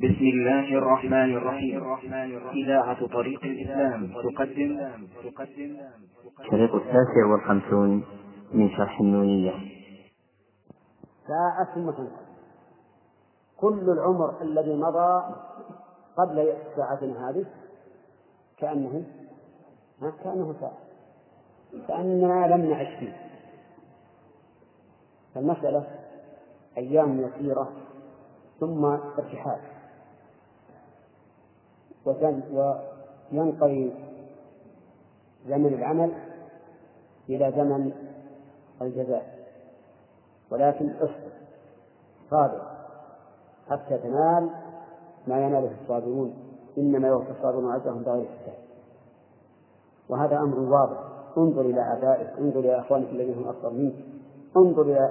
بسم الله الرحمن الرحيم. إذاعة طريق الإسلام تقدم. تقدم الشريط التاسع والخمسون من شرح النونية. ساعة ثم تنقل كل العمر الذي مضى قبل ساعتنا هذه كأنه كأنه ساعة. كأننا لم نعش فيه. فالمسألة أيام يسيرة ثم ارتحال. وينقضي زمن العمل إلى زمن الجزاء ولكن اصبر صابر حتى تنال ما يناله الصابرون إنما يوفى الصابرون أجرهم بغير حساب. وهذا أمر واضح. انظر إلى آبائك انظر إلى أخوانك الذين هم أكبر منك انظر إلى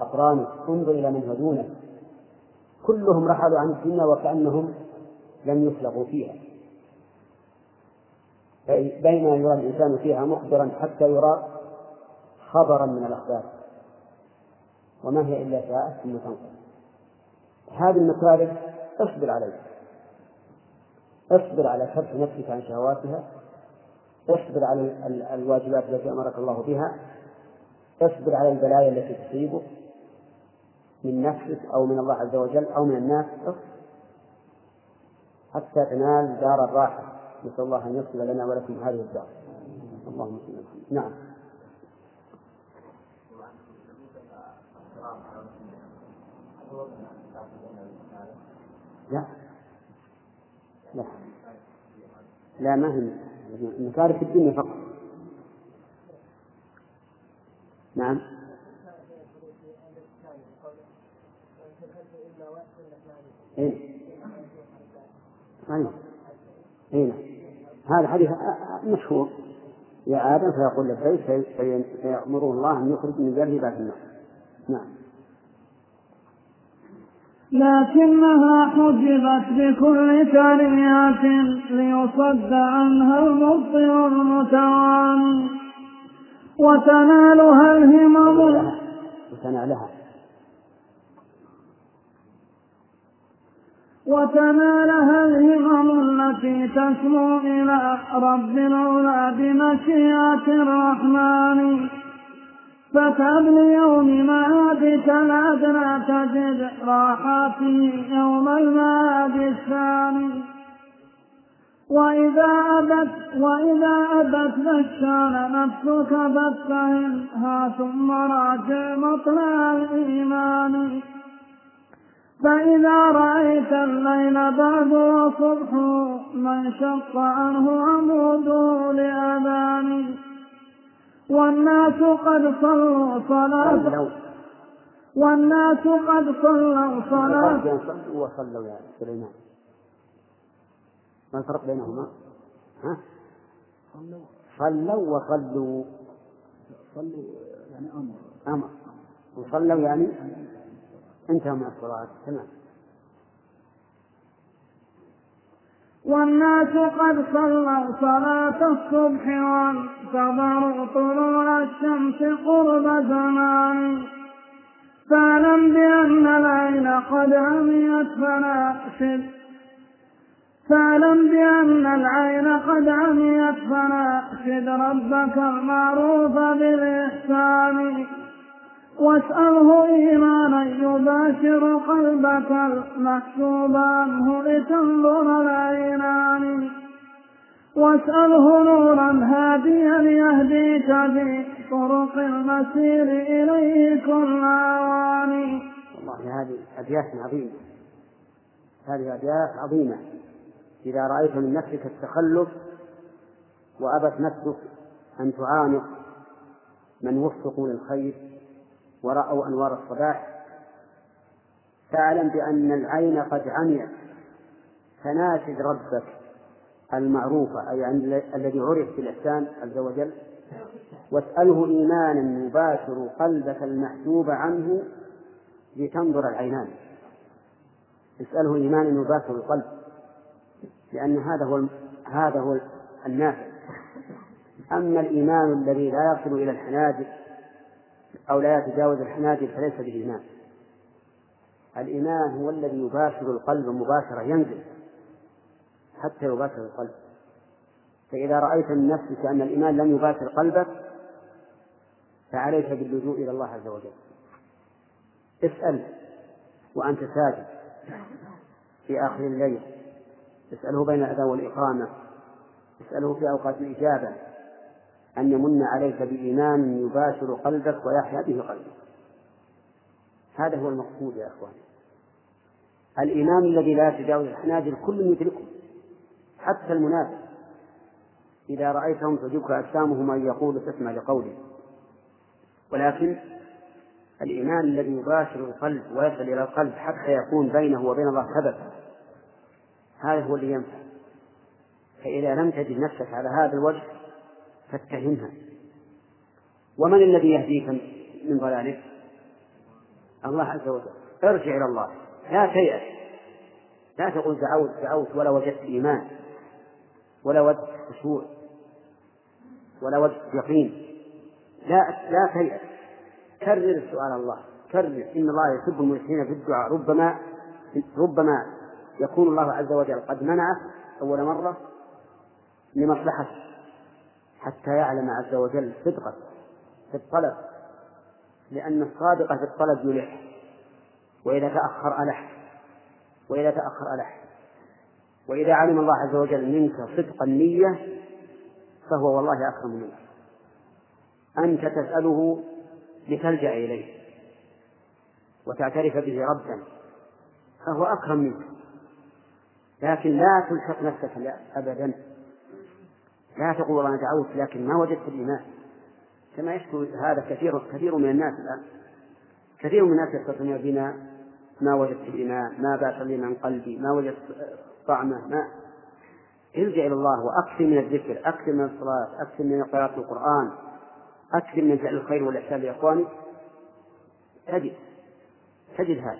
أقرانك انظر إلى من هدونك كلهم رحلوا عن الدنيا وكأنهم لم يخلقوا فيها. بينما يرى الإنسان فيها مخبرا حتى يرى خبرا من الأخبار. وما هي إلا ساعة ثم تنقل. هذه المكاره اصبر عليها. اصبر على كف نفسك عن شهواتها. اصبر على الواجبات التي أمرك الله بها. اصبر على البلايا التي تصيبك من نفسك أو من الله عز وجل أو من الناس. حتى تنال دار الراحة. نسأل الله أن يصل لنا ولكم هذه الدار. اللهم صل نعم. لا. لا. لا ما هي المكاره في الدنيا فقط. نعم. إيه؟ أيوه. إيه؟ هذا حديث مشهور. يا آدم فيقول لبيك فيأمره الله أن يخرج من ذنبه بعد النار. نعم. لكنها حجبت بكل تريات ليصد عنها المبطل المتواني وتنالها الهمم. وتنالها. وتنالها الهمم التي تسمو إلى رب العلا بمشيئة الرحمن. فتعب ليوم معادك الأدنى تجد راحاته يوم المعاد الثاني. وإذا أبت وإذا أبت فشان نفسك فاتهمها ثم راجع مطلع الإيمان. فإذا رأيت الليل بعد وصبح من شق عنه عموده لأذان والناس قد صلوا صلاة والناس قد صلوا صلاة صلوا وصلوا يا سليمان ما الفرق بينهما؟ ها؟ صلوا وصلوا صلوا يعني أمر أمر وصلوا يعني انتهى من الصلاة. تمام. والناس قد صلوا صلاة الصبح وانتظروا طلوع الشمس قرب زمان. فاعلم بأن العين قد عميت فناقشد فاعلم بأن العين قد عميت فناقشد ربك المعروف بالإحسان. واسأله إيمانا يباشر قلبك المحسوب عنه لتنظر العينان واسأله نورا هاديا يهديك في طرق المسير إليه كل أواني والله هذه أبيات عظيمة. هذه أبيات عظيمة. إذا رأيت من نفسك التخلف وأبت نفسك أن تعانق من وفقوا للخير ورأوا أنوار الصباح فاعلم بأن العين قد عميت. فناشد ربك المعروف أي الذي عرف بالإحسان عز وجل. واسأله إيمانا يباشر قلبك المحجوب عنه لتنظر العينان. اسأله إيمانا يباشر القلب لأن هذا هو هذا هو النافع. أما الإيمان الذي لا يصل إلى الحناجر أو لا يتجاوز الحناجر فليس بإيمان. الإيمان هو الذي يباشر القلب مباشرة ينزل حتى يباشر القلب. فإذا رأيت من نفسك أن الإيمان لم يباشر قلبك فعليك باللجوء إلى الله عز وجل. اسأل وأنت ساجد في آخر الليل. اسأله بين الأذان والإقامة. اسأله في أوقات الإجابة. أن يمن عليك بإيمان يباشر قلبك ويحيا به قلبك. هذا هو المقصود يا أخوان الإيمان الذي لا يتجاوز الحناجر كل يدركه حتى المنافق. إذا رأيتهم تعجبك أجسامهم أن يقول تسمع لقوله. ولكن الإيمان الذي يباشر القلب ويصل إلى القلب حتى يكون بينه وبين الله سبب هذا هو اللي ينفع. فإذا لم تجد نفسك على هذا الوجه فاتهمها ومن الذي يهديك من ضلالك؟ الله عز وجل. ارجع إلى الله. لا تيأس لا تقول دعوت دعوت ولا وجدت إيمان ولا وجدت خشوع ولا وجدت يقين. لا لا تيأس كرر السؤال الله. كرر. إن الله يحب الملحين في الدعاء. ربما ربما يكون الله عز وجل قد منعه أول مرة لمصلحته حتى يعلم عز وجل صدقه في الطلب لأن الصادق في الطلب يلح وإذا تأخر ألح وإذا تأخر ألح. وإذا علم الله عز وجل منك صدق النية فهو والله أكرم منك. أنت تسأله لتلجأ إليه وتعترف به ربا فهو أكرم منك. لكن لا تلحق نفسك أبدا. لا تقول أنا دعوت لكن ما وجدت الإيمان. كما يشكو هذا كثير كثير من الناس الآن. كثير من الناس يتصلون بنا ما وجدت الإيمان ما بات لي من قلبي ما وجدت طعمه ما. ارجع إلى الله وأكثر من الذكر أكثر من الصلاة أكثر من قراءة القرآن أكثر من فعل الخير والإحسان لإخوانك تجد. تجد هذا.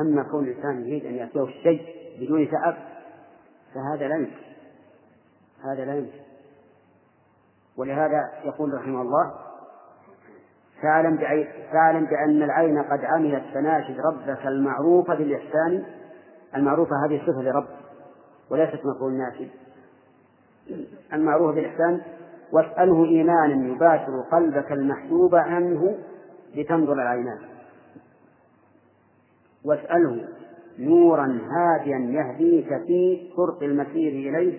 أما كون الإنسان يريد أن يأتيه الشيء بدون تعب فهذا لا يمكن. هذا لا يمكن. ولهذا يقول رحمه الله فاعلم فاعلم بأن العين قد عملت فناشد ربك المعروف بالإحسان. المعروفة هذه صفة لرب وليست مفعول ناشد. المعروف بالإحسان واسأله إيمانا يباشر قلبك المحجوب عنه لتنظر العينان واسأله نورا هاديا يهديك في طرق المسير إليه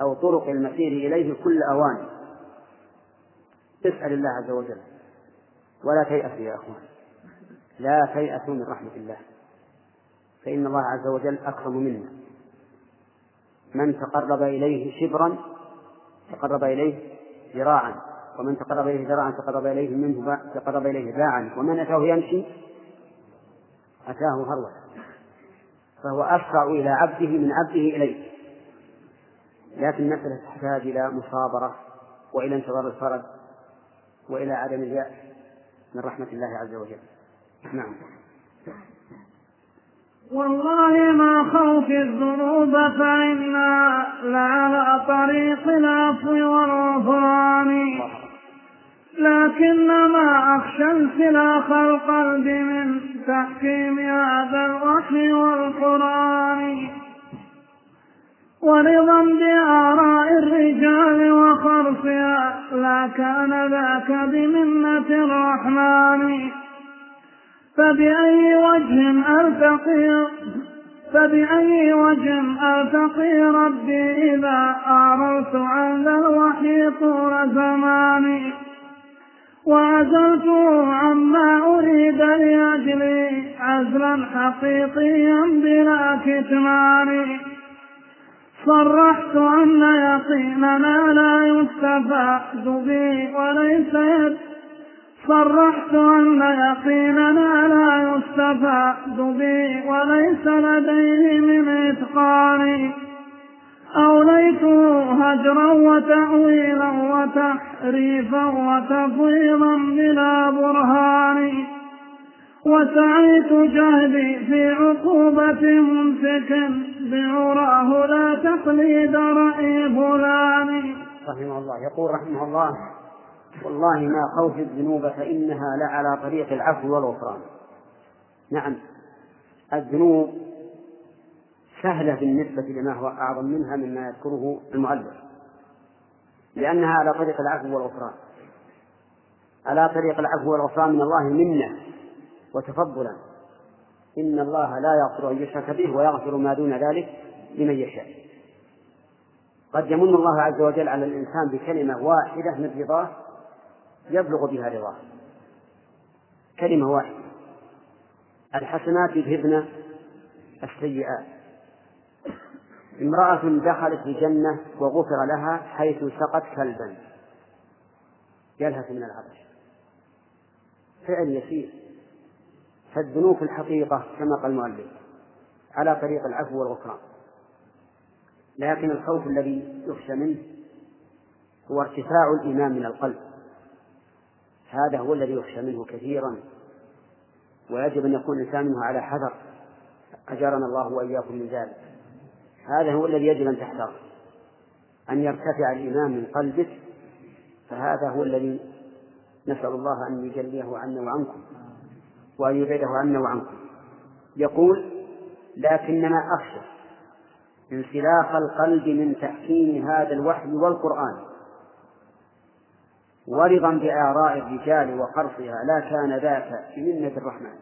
أو طرق المسير إليه كل أوان. اسأل الله عز وجل. ولا تيأسوا يا أخوان. لا تيأسوا من رحمة الله. فإن الله عز وجل أكرم منا. من تقرب إليه شبرا تقرب إليه ذراعا. ومن تقرب إليه ذراعا تقرب إليه منه تقرب إليه باعا. ومن أتاه يمشي؟ أتاه هرولا فهو أسرع إلى عبده من عبده إليه. لكن المسألة تحتاج إلى مصابرة وإلى انتظار الفرج وإلى عدم اليأس من رحمة الله عز وجل. نعم. والله ما خوف الذنوب فإنا لعلى طريق العفو والغفران لكنما أخشى انسلاخ القلب من تحكيم هذا الوحي والقرآن. ورضا بآراء الرجال وخرصها. لا كان ذاك بمنة الرحمن. فبأي وجه ألتقي فبأي وجه ألتقي ربي إذا أعرضت عن ذا الوحي طول زماني. وعزلته عما أريد لأجلي عزلا حقيقيا بلا كتمان صرحت أن يقيننا لا يستفاد به وليس يد. صرحت أن يقيننا لا يستفاد به وليس لديه من إتقان. أوليته هجرا وتأويلا وتحريفا وتفويضا بلا برهان. وسعيت جهدي في عقوبة ممسك بعراه لا تقليد رأي فلان. رحمه الله. يقول رحمه الله والله ما خوف الذنوب فإنها لعلى طريق العفو والغفران. نعم الذنوب سهلة بالنسبة لما هو أعظم منها مما يذكره المؤلف لأنها على طريق العفو والغفران. على طريق العفو والغفران من الله منة وتفضلا. إن الله لا يغفر أن يشرك به ويغفر ما دون ذلك لمن يشاء. قد يمن الله عز وجل على الإنسان بكلمة واحدة من رضاه يبلغ بها رضاه. كلمة واحدة. الحسنات يذهبن السيئات. امرأة دخلت الجنة وغفر لها حيث سقت كلبا. يلهث من العطش. فعل يسير. فالذنوب في الحقيقة كما قال المؤلف على طريق العفو والغفران. لكن الخوف الذي يخشى منه هو ارتفاع الإيمان من القلب. هذا هو الذي يخشى منه كثيرا. ويجب أن يكون الإنسان منه على حذر. أجرنا الله وإياكم من ذلك. هذا هو الذي يجب أن تحذر. أن يرتفع الإيمان من قلبك. فهذا هو الذي نسأل الله أن يجليه عنا وعنكم. وأن يبعده عنا وعنكم. يقول لكنما أخشى انسلاخ القلب من تحكيم هذا الوحي والقرآن. ورضا بآراء الرجال وقرصها لا كان ذاك بمنة الرحمن.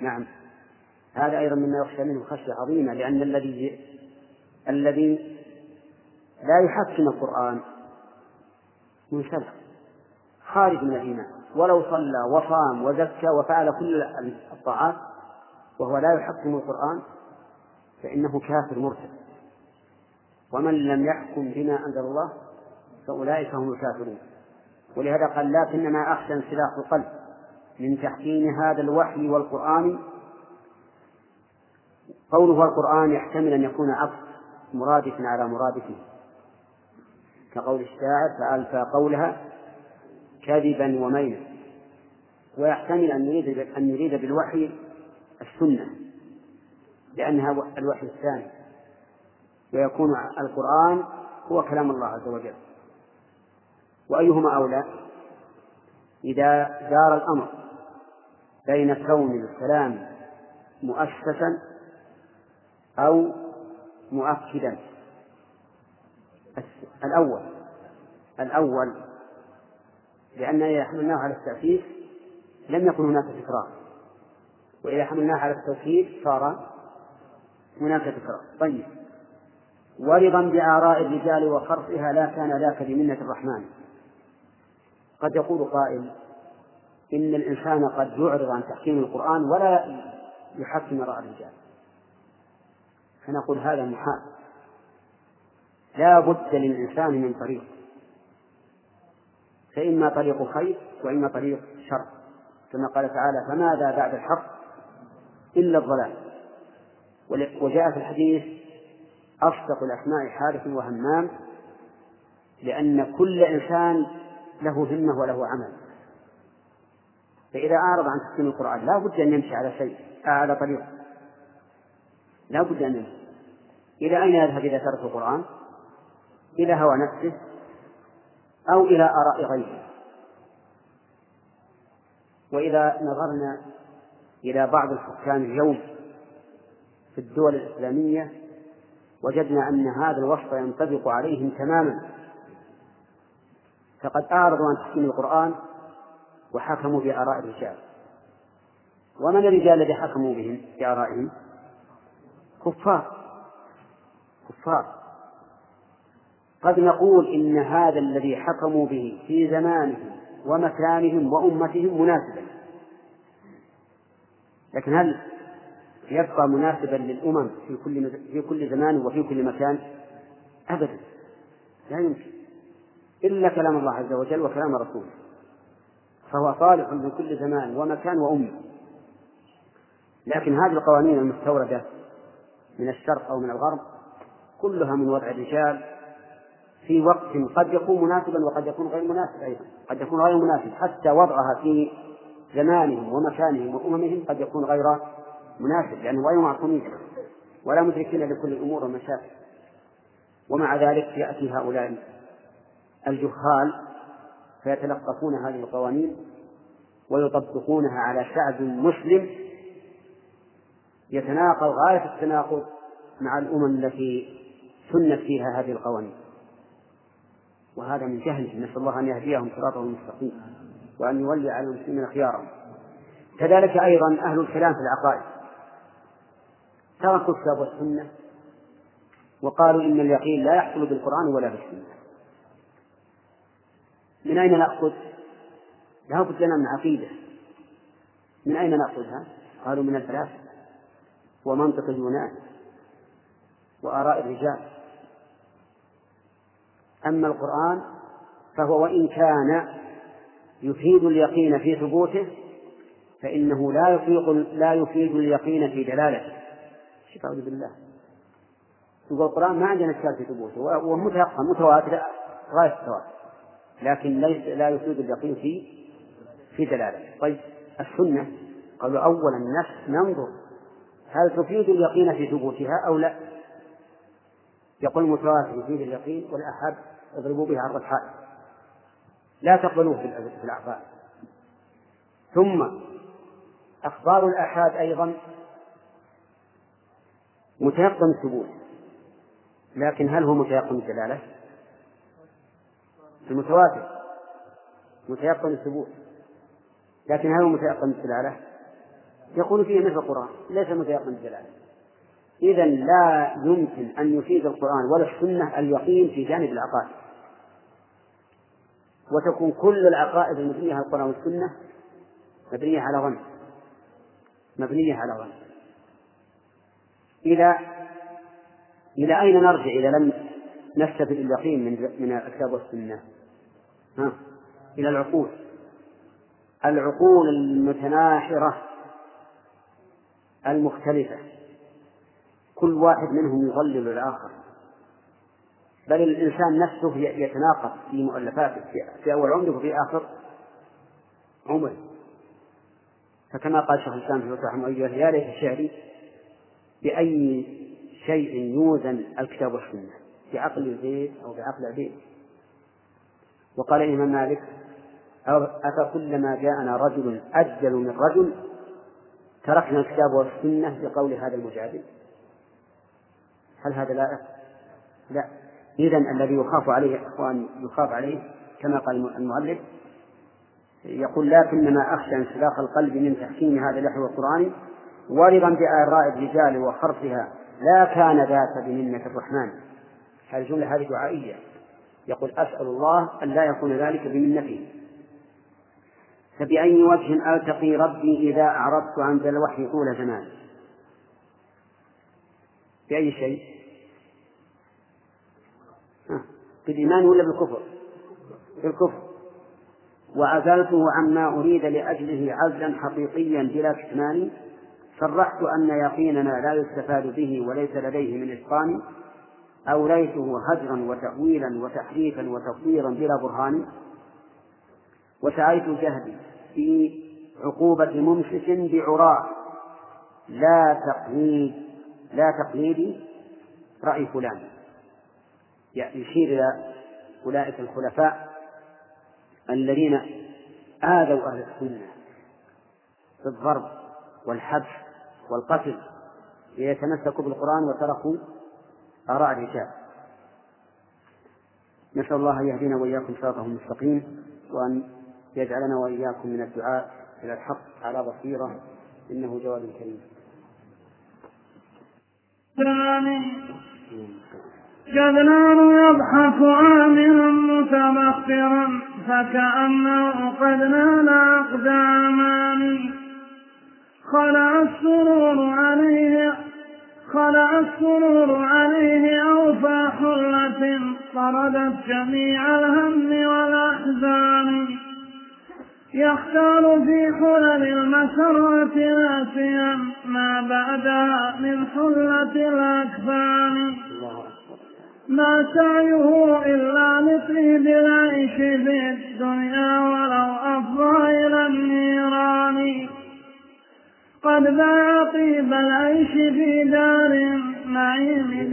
نعم. هذا أيضا مما يخشى منه خشية عظيمة لأن الذي الذي لا يحكم القرآن منسلخ خارج من الإيمان. ولو صلى وصام وزكى وفعل كل الطاعات وهو لا يحكم القرآن فإنه كافر مرتد. ومن لم يحكم بما أنزل الله فأولئك هم الكافرون. ولهذا قال لكنما أخشى انسلاخ القلب من تحكيم هذا الوحي والقرآن. قوله القرآن يحتمل أن يكون عطف مرادف على مرادفه. كقول الشاعر فألفى قولها كذبا ومينا ويحتمل أن يريد أن يريد بالوحي السنة لأنها الوحي الثاني. ويكون القرآن هو كلام الله عز وجل. وأيهما أولى؟ إذا دار الأمر بين كون الكلام مؤسسا أو مؤكدا. الأول الأول لأن إذا حملناه على التأسيس لم يكن هناك تكرار. وإذا حملناه على التوكيد صار هناك تكرار. طيب. ورضا بآراء الرجال وخرصها لا كان ذاك بمنة الرحمن. قد يقول قائل إن الإنسان قد يعرض عن تحكيم القرآن ولا يحكم آراء الرجال. فنقول هذا محال. لا بد للإنسان من طريق. فإما طريق خير وإما طريق شر. كما قال تعالى فماذا بعد الحق إلا الضلال؟ وجاء في الحديث أصدق الأسماء حارث وهمام لأن كل إنسان له همة وله عمل. فإذا أعرض عن تحكيم القرآن لا بد أن يمشي على شيء على طريق. لا بد أن يمشي. إلى أين يذهب إذا ترك القرآن؟ إلى هوى نفسه أو إلى آراء غيره. وإذا نظرنا إلى بعض الحكام اليوم في الدول الإسلامية وجدنا أن هذا الوصف ينطبق عليهم تماما. فقد أعرضوا عن تحكيم القرآن وحكموا بآراء الرجال. ومن الرجال الذي حكموا بهم بآرائهم؟ كفار. كفار. قد نقول إن هذا الذي حكموا به في زمانهم ومكانهم وأمتهم مناسبا. لكن هل يبقى مناسبا للأمم في كل في كل زمان وفي كل مكان؟ أبدا. لا يمكن. إلا كلام الله عز وجل وكلام رسوله. فهو صالح من كل زمان ومكان وأمة. لكن هذه القوانين المستوردة من الشرق أو من الغرب كلها من وضع الرجال في وقت قد يكون مناسبا وقد يكون غير مناسب أيضا. قد يكون غير مناسب. حتى وضعها في زمانهم ومكانهم وأممهم قد يكون غير مناسب لأنه غير معصومين. ولا مدركين لكل الأمور والمشاكل. ومع ذلك يأتي هؤلاء الجهال فيتلقفون هذه القوانين ويطبقونها على شعب مسلم يتناقض غاية التناقض مع الأمم التي سنت فيها هذه القوانين. وهذا من جهلهم. نسأل الله أن يهديهم صراطه المستقيم وأن يولي على المسلمين خيارهم. كذلك أيضا أهل الكلام في العقائد. تركوا الكتاب والسنة وقالوا إن اليقين لا يحصل بالقرآن ولا بالسنة. من أين نأخذ؟ لا بد لنا من عقيدة. من أين نأخذها؟ قالوا من الفلاسفة ومنطق اليونان وآراء الرجال. أما القرآن فهو وإن كان يفيد اليقين في ثبوته فإنه لا يفيد لا يفيد اليقين في دلالته. شوف أعوذ بالله. يقول القرآن ما عندنا إشكال في ثبوته ومتيقن متواتر غاية التواتر لكن ليس لا يفيد اليقين في في دلالته. طيب السنة؟ قالوا أولا النفس ننظر هل تفيد اليقين في ثبوتها أو لا. يقول المتواتر يفيد اليقين والأحد اضربوا به عرض الحائط. لا تقبلوه في الأعضاء ثم أخبار الآحاد أيضا متيقن الثبوت. لكن هل هو متيقن الدلالة؟ المتواتر متيقن الثبوت. لكن هل هو متيقن الدلالة؟ يقول فيه مثل القرآن ليس متيقن الدلالة إذا لا يمكن أن يفيد القرآن ولا السنة اليقين في جانب العقائد. وتكون كل العقائد المبنية على القرآن والسنة مبنية على ظن مبنية على ظن إلى إلى أين نرجع؟ إذا لم نستفد اليقين من من الكتاب والسنة؟ ها؟ إلى العقول. العقول المتناحرة المختلفة. كل واحد منهم يضلل الآخر. بل الإنسان نفسه يتناقض في مؤلفاته في أول عمره وفي آخر عمره. فكما قال شيخ الإسلام في رحمه الله يا ليت شعري بأي شيء يوزن الكتاب والسنة بعقل زيد أو بعقل عبيد وقال الإمام مالك أفكلما جاءنا رجل أجل من رجل تركنا الكتاب والسنة بقول هذا المجادل. هل هذا لائق؟ لا. إذا الذي يخاف عليه أخوان يخاف عليه كما قال المؤلف يقول لكنما أخشى انسلاخ القلب من تحكيم هذا اللحو القرآني ورضا بآراء الرجال وخرصها لا كان ذاك بمنة الرحمن. هذه الجملة هذه دعائية. يقول أسأل الله أن لا يكون ذلك بمنته. فبأي وجه ألتقي ربي إذا أعرضت عن ذا الوحي طول زمان؟ بأي شيء؟ بالإيمان ولا بالكفر؟ بالكفر. وعزلته عما أريد لأجله عزلا حقيقيا بلا كتمان. صرحت أن يقيننا لا يستفاد به وليس لديه من إتقان. أوليته هجرا وتأويلا وتحريفا وتطويرا بلا برهان. وسعيت جهدي في عقوبة ممسك بعراء. لا تقليد لا تقليد رأي فلان. يشير إلى أولئك الخلفاء الذين آذوا أهل السنة بالضرب والحبس والقتل ليتمسكوا بالقرآن وتركوا آراء الرجال نسأل الله أن يهدينا وإياكم صراطه المستقيم وأن يجعلنا وإياكم من الدعاء إلى الحق على بصيرة إنه جواد كريم. جذلان يضحك آمنا متبخرا فكأنه قد نال أقدامان خلع السرور عليه خلع السرور عليه أوفى حلة طردت جميع الهم والأحزان. يختار في حلل المسرة ناسيا ما بعدها من حلة الأكفان. ما سعيه إلا لطيب العيش في الدنيا ولو أفضى إلى النيران. قد باع طيب العيش في دار النعيم.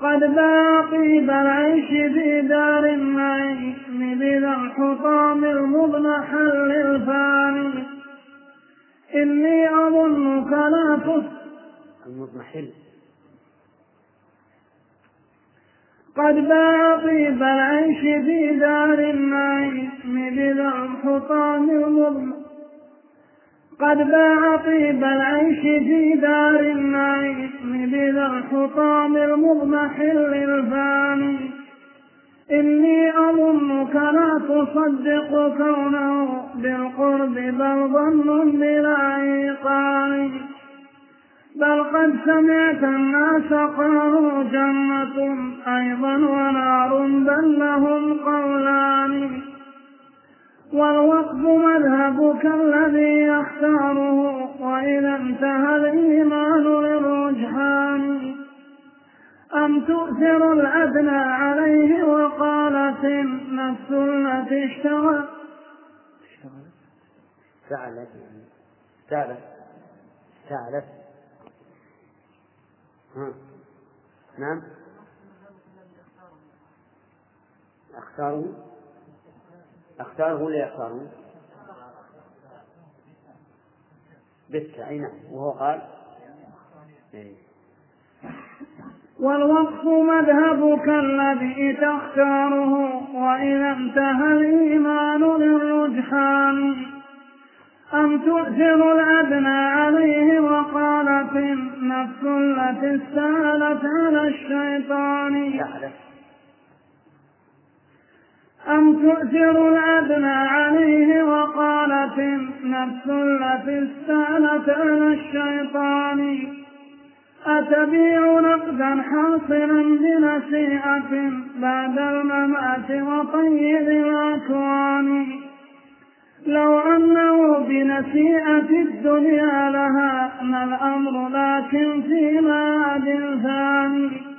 قد باع طيب العيش في دار النعيم بذا الحطام المضمحل للفاني. إني أظنك لا تص المضمحل. قد باع طيب العيش في دار النعيم بذا الحطام المضمحل قد باع طيب العيش في دار النعيم بذا الحطام المضمحل الفاني إني أظنك لا تصدق كونه بالقرب بل ظن بلا إيقان. بل قد سمعت الناس قالوا جنة أيضا ونار بل لهم قولان. والوقف مذهبك الذي يختاره وإذا انتهى الإيمان للرجحان. أم تؤثر الأدنى عليه وقالت النفس التي اشتغل؟ فعلت فعلت فعلت ها نعم. اختاروا أختاره ولا يختارون؟ بالتاء أي نعم. وهو قال؟ إيه. والوقف مذهبك الذي تختاره وإذا انتهى الإيمان للرجحان. أم تؤثر الأدنى عليه وقالت النفس التي استالت على الشيطان. أم تؤثر الأدنى عليه وقالت النفس التي استالت على الشيطان. أتبيع نقدا حاصلا بنسيئة بعد الممات وطيب الأكوان؟ لو أنه بنسيئة الدنيا لهان الأمر لكن في ماد ثاني.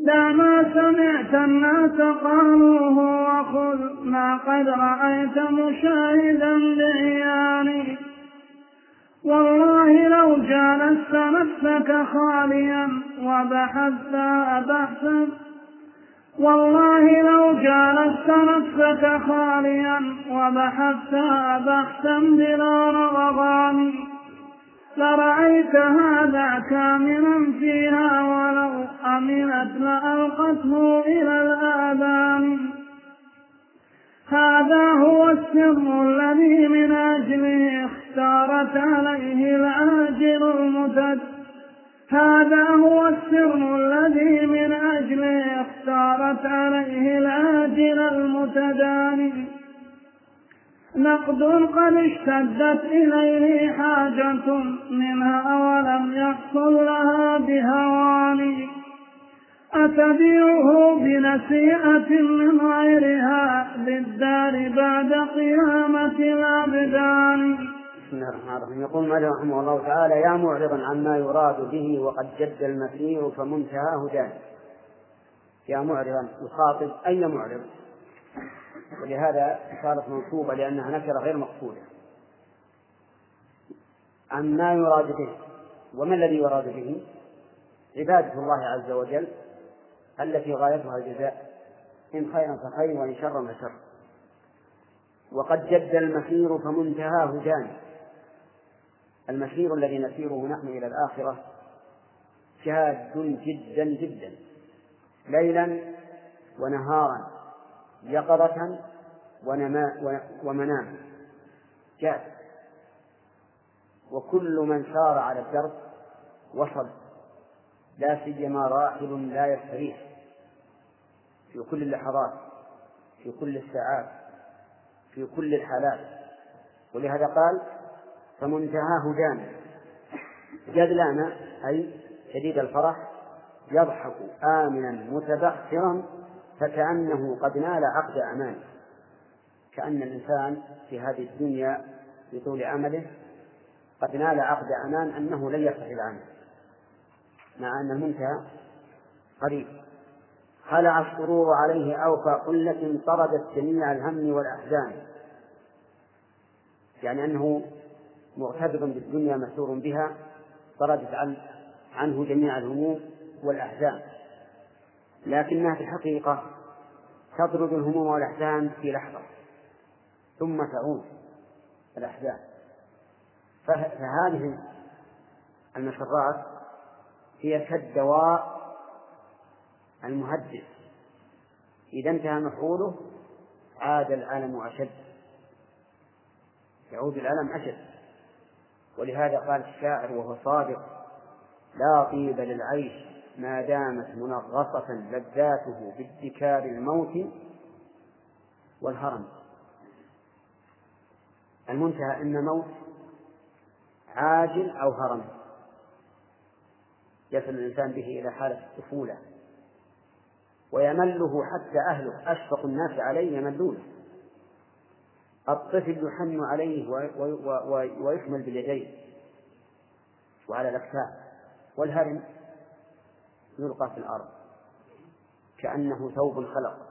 لا ما سمعت الناس قالوه وخذ ما قد رأيت مشاهدا بعياني والله لو جالست نفسك خاليا وبحثت بحثا والله لو جالست نفسك خاليا وبحثت بحثا بلا رغبان لرأيت هذا كامنا فيها ولو أمنت لألقته إلى الآذان. هذا هو السر الذي من أجله اختارت عليه العاجل المتد. هذا هو السر الذي من أجله اختارت عليه العاجل المتداني. نقد قد اشتدت إليه حاجة منها ولم يحصل لها بهوان أتبيعه بنسيئة من غيرها للدار بعد قيامة الأبدان بسم الله الرحمن الرحيم. يقول مالك رحمه الله تعالى يا معرضا عما يراد به وقد جد المسير فمنتهاه دان يا معرضا يخاطب أي معرض؟ ولهذا صارت منصوبة لأنها نكرة غير مقصودة. عما يراد به. وما الذي يراد به؟ عبادة الله عز وجل التي غايتها الجزاء. إن خيرا فخير وإن شرا فشر وقد جد المسير فمنتهاه جان المسير الذي نسيره نحن إلى الآخرة جاد جدا جدا ليلا ونهارا يقظة ونما ومنام. جاد. وكل من سار على الدرب وصل لا سيما راحل لا يستريح. في كل اللحظات في كل الساعات في كل الحالات. ولهذا قال فمنتهاه جان جدلان أي شديد الفرح يضحك آمنا متبخرا فكأنه قد نال عقد أمان. كأن الإنسان في هذه الدنيا بطول عمله قد نال عقد أمان أنه لن يفتح العمل مع أن المنتهى قريب. خلع السرور عليه أوفى قلة طردت جميع الهم والأحزان. يعني أنه معتبر بالدنيا مسرور بها طردت عن عنه جميع الهموم والأحزان. لكنها في الحقيقة تطرد الهموم والأحزان في لحظة ثم تعود الأحزان. فهذه المسرات هي كالدواء المهدئ. إذا انتهى مفعوله عاد الألم أشد. يعود الألم أشد. ولهذا قال الشاعر وهو صادق لا طيب للعيش ما دامت منغصة لذاته بادكار الموت والهرم. المنتهى إما موت عاجل أو هرم. يصل الإنسان به إلى حالة الطفولة ويمله حتى أهله أشفق الناس عليه يملونه. الطفل يحن عليه ويحمل باليدين وعلى الأكتاف والهرم يلقى في الأرض. كأنه ثوب خلق.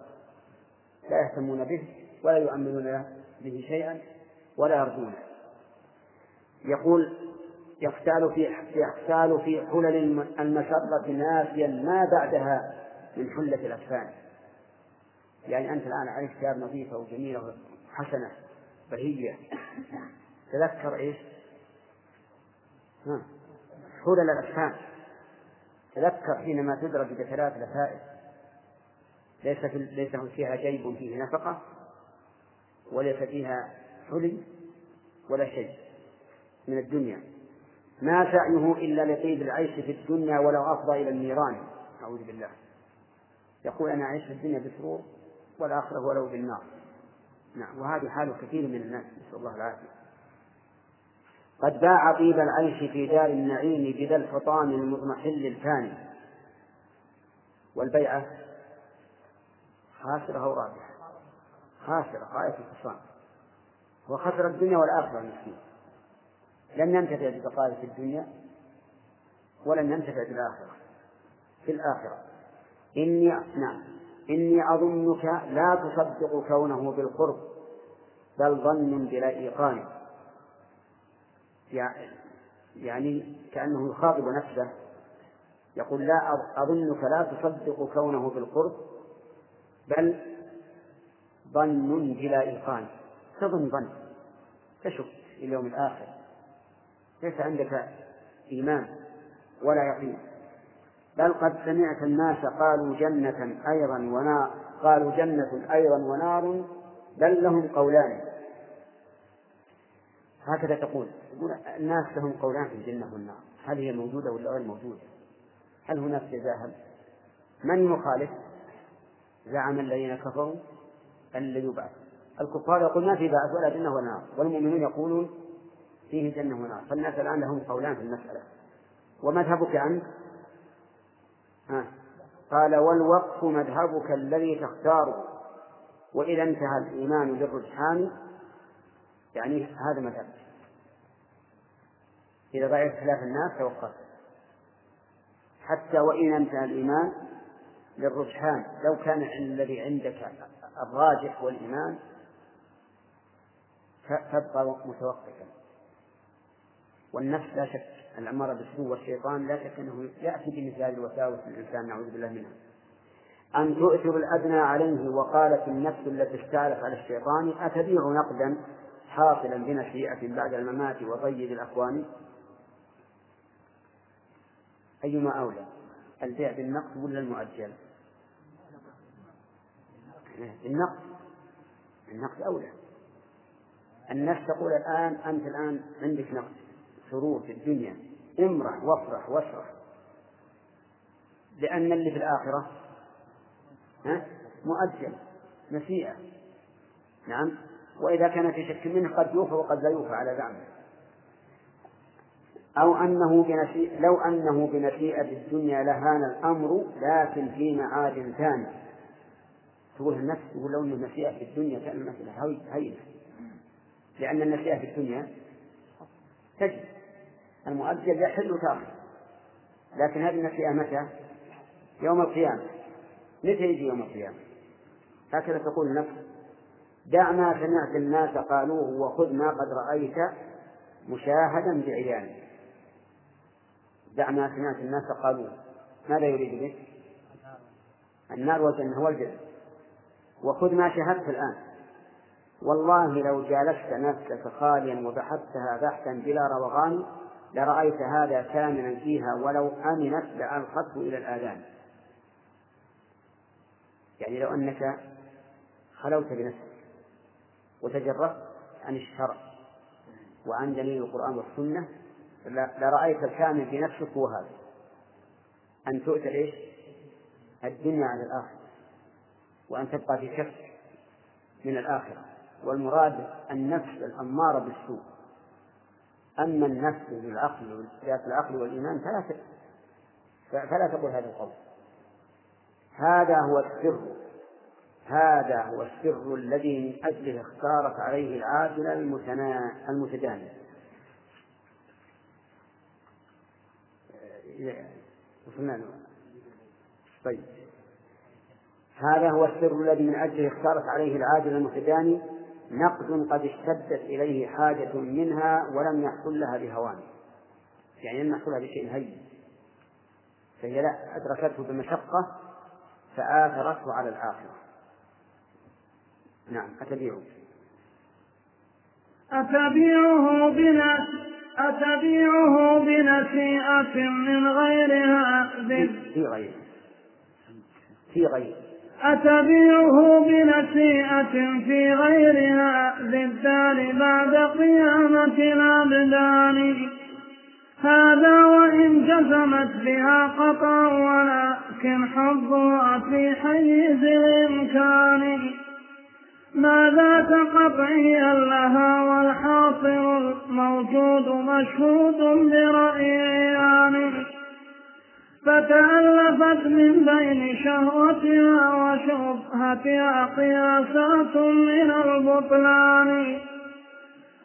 لا يهتمون به ولا يؤمنون به شيئا ولا يرجونه يقول يختال في يختال في حلل المشرة ناسيا ما بعدها من حلة الأكفان. يعني أنت الآن عليك ثياب نظيفة وجميلة وحسنة بهية. تذكر إيش؟ ها. حلل الأكفان تذكر حينما تدرج بثلاث لفائف ليس في ليس فيها جيب فيه نفقة وليس فيها حلي ولا شيء من الدنيا. ما سعيه إلا لطيب العيش في الدنيا ولو أفضى إلى النيران أعوذ بالله. يقول أنا أعيش في الدنيا بسرور والآخرة ولو بالنار. نعم. وهذه حال كثير من الناس نسأل الله العافية. قد باع طيب العيش في دار النعيم بذا الحطام المضمحل الفاني والبيعة خاسرة أو رابحة؟ خاسرة غاية الخسران وخسر الدنيا والآخرة المسكين. لن ينتفع ببقائه في الدنيا ولن ينتفع بالآخرة. في الآخرة. إني نعم. إني أظنك لا تصدق كونه بالقرب بل ظن بلا إيقان. يعني كأنه يخاطب نفسه يقول لا أظنك لا تصدق كونه بالقرب بل ظن بلا إيقان. تظن ظن. تشك في اليوم الآخر. ليس عندك إيمان ولا يقين. بل قد سمعت الناس قالوا جنة أيضا ونار قالوا جنة أيضا ونار بل لهم قولان. هكذا تقول. يقول الناس لهم قولان في الجنة والنار. هل هي موجودة ولا غير موجودة؟ هل هناك جزاء؟ من يخالف؟ زعم الذين كفروا أن لا يبعث. الكفار يقول ما في بعث ولا جنة ولا نار. والمؤمنون يقولون فيه جنة ونار فالناس الآن لهم قولان في المسألة. ومذهبك أنت؟ قال والوقف مذهبك الذي تختاره. وإذا انتهى الإيمان للرجحان يعني هذا مذهب إذا رأيت خلاف الناس توقف. حتى وإن انتهى الإيمان للرجحان لو كان الذي عندك الراجح والإيمان تبقى متوقفا. والنفس لا شك. الأمارة بالسوء والشيطان لا شك أنه يأتي بمثل هذه الوساوس الإنسان نعوذ بالله منها أن تؤثر الأدنى عليه وقالت النفس التي استعلت على الشيطان أتبيع نقدا حاصلا بنشيئة بعد الممات وطيب الأكوان؟ أيما أولى البيع بالنقد ولا المؤجل؟ النقد النقد أولى. النفس تقول الآن أنت الآن عندك نقد. سرور في الدنيا امرح وافرح واشرح. لأن اللي في الآخرة ها؟ مؤجل نسيئة. نعم؟ وإذا كان في شك منه قد يوفى وقد لا يوفى على زعمه. أو أنه بنسيئة لو أنه بنسيئة الدنيا لهان الأمر لكن في معاد ثاني. تقول النفس تقول لو أنه نسيئة في الدنيا كان المسألة هينة. لأن النسيئة في الدنيا تجد المؤجل يحل تارة لكن هذه النسيئة متى؟ يوم القيامة. متى يجي يوم القيامة؟ هكذا تقول النفس. دع ما سمعت الناس قالوه وخذ ما قد رأيت مشاهدا بعيانك دع ما سمعت الناس قالوه. ماذا يريد به؟ النار والجنة والجنة. وخذ ما شاهدت الآن. والله لو جالست نفسك خاليا وبحثتها بحثا بلا روغان لرأيت هذا كامنا فيها ولو أمنت لألقته إلى الآذان. يعني لو أنك خلوت بنفسك وتجردت عن الشرع وعن دليل القرآن والسنة لرأيت الكامل في نفسك هو هذا. أن تؤتى إيش؟ الدنيا على الآخرة وأن تبقى في شك من الآخرة. والمراد النفس الأمارة بالسوء. أما النفس بالعقل ذات العقل والإيمان فلا فلا تقول هذا القول. هذا هو السر. هذا هو السر الذي من أجله اختارت عليه العادل المتداني وصلنا طيب. هذا هو السر الذي من أجله اختارت عليه العادل المتداني نقد قد اشتدت إليه حاجة منها ولم يحصل لها بهوان. يعني لم يحصل لها بشيء هين. فهي لا أدركته بمشقة فآثرته على الآخرة. نعم أتبيعه. أتبيعه بنا أتبيعه بنسيئة من غيرها في غيره. في غيره. أتبيعه بنسيئة في غيرها بالدار بعد قيامة الأبدان؟ هذا وإن جزمت بها قطع ولكن حظها في حيز الإمكان. ما ذات قطعيا لها والحاصل الموجود مشهود برأيان؟ فتألفت من بين شهوتها وشبهتها قياسات من البطلان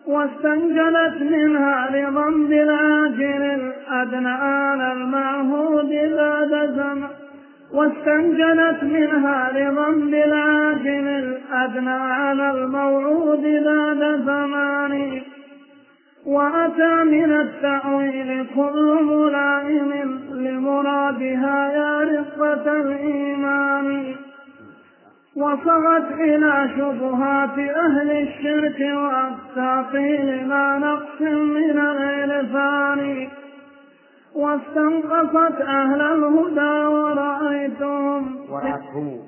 واستنجدت منها لضم العاجل الأدنى على المعهود بعد زمن. واستنجدت منها لضم العاجل الأدنى على الموعود بعد زمان وأتى من التأويل كل ملائم لمرادها يا رقة الإيمان. وصغت إلى شبهات أهل الشرك والتعطيل ما نقص من العرفان. واستنقصت أهل الهدى ورأيتهم. ورأتهم.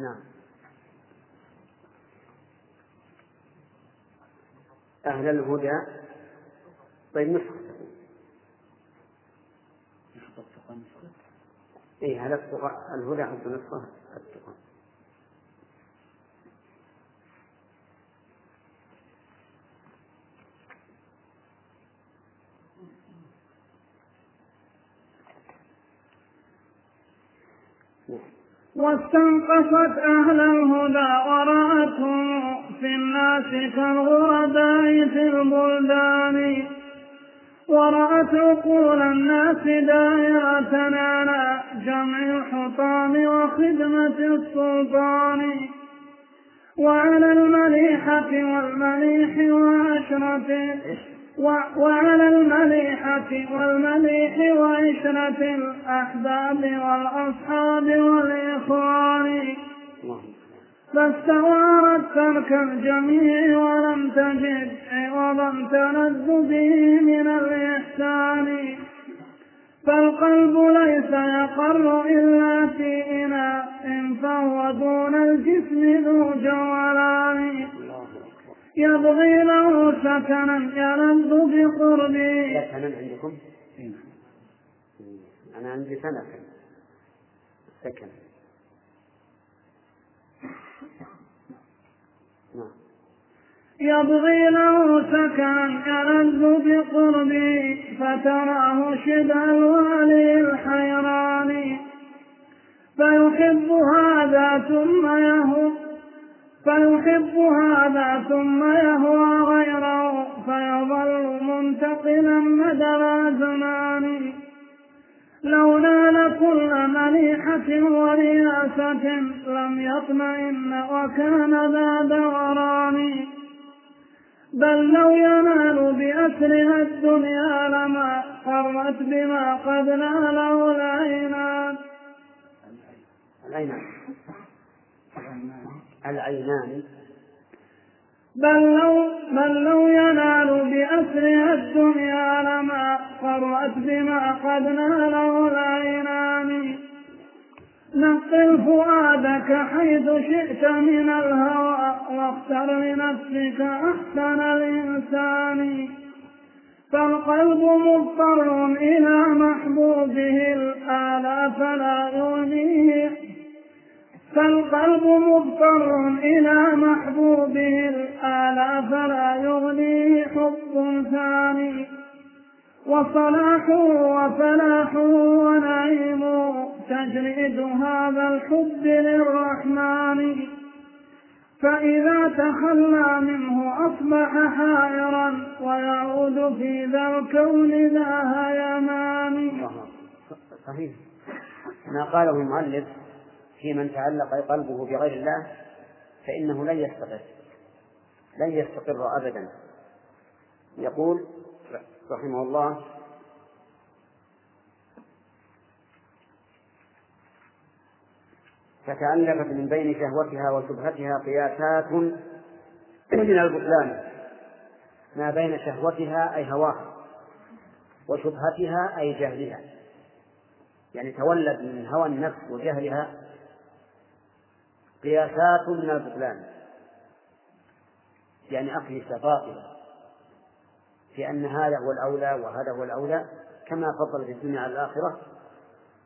نعم. أهل الهدى. طيب نسخة. إيه هذا الهدى حب نسخة؟ واستنقصت أهل الهدى ورأتهم في الناس كالغرباء في البلدان. ورأت عقول الناس دائرة على جمع الحطام وخدمة السلطان. وعلى المليحة والمليح وعشرة وعلى المليحة والمليح وعشرة الأحباب والأصحاب والإخوان. فاستوارت ترك الجميع ولم تجد عوضا تلذ به من الإحسان. فالقلب ليس يقر إلا في إناء فهو دون الجسم ذو جولان يبغي له سكنا يلذ بقربه سكنا عندكم؟ أنا عندي سنة. سكن. نعم. يبغي له سكنا يلذ بقربه فتراه شبه الوالي الحيران فيحب هذا ثم يهو فيحب هذا ثم يهوى غيره فيظل منتقلا مدى زمان. لو نال كل مليحة ورياسة لم يطمئن وكان ذا دوران بل لو ينال بأسرها الدنيا لما قرت بما قد ناله العينان. العينان. العينان. بل لو بل لو ينال بأسرها الدنيا لما قرت بما قد ناله العينان. نقل فؤادك حيث شئت من الهوى واختر لنفسك أحسن الإنسان. فالقلب مضطر إلى محبوبه الآلى فلا يغنيه. فالقلب مضطر إلى محبوبه الآلى فلا يغنيه حب ثاني. وصلاح وفلاح ونعيم تجريد هذا الحب للرحمن. فإذا تخلى منه أصبح حائرا ويعود في ذا الكون ذا هيمان صحيح. ما قاله المؤلف في من تعلق قلبه بغير الله فإنه لن يستقر لن يستقر أبدا. يقول رحمه الله فتألفت من بين شهوتها وشبهتها قياسات من البطلان ما بين شهوتها أي هواها وشبهتها أي جهلها. يعني تولد من هوى النفس وجهلها قياسات من البطلان يعني أقيسة باطلة في أن هذا هو الأولى وهذا هو الأولى كما فضلت الدنيا على الآخرة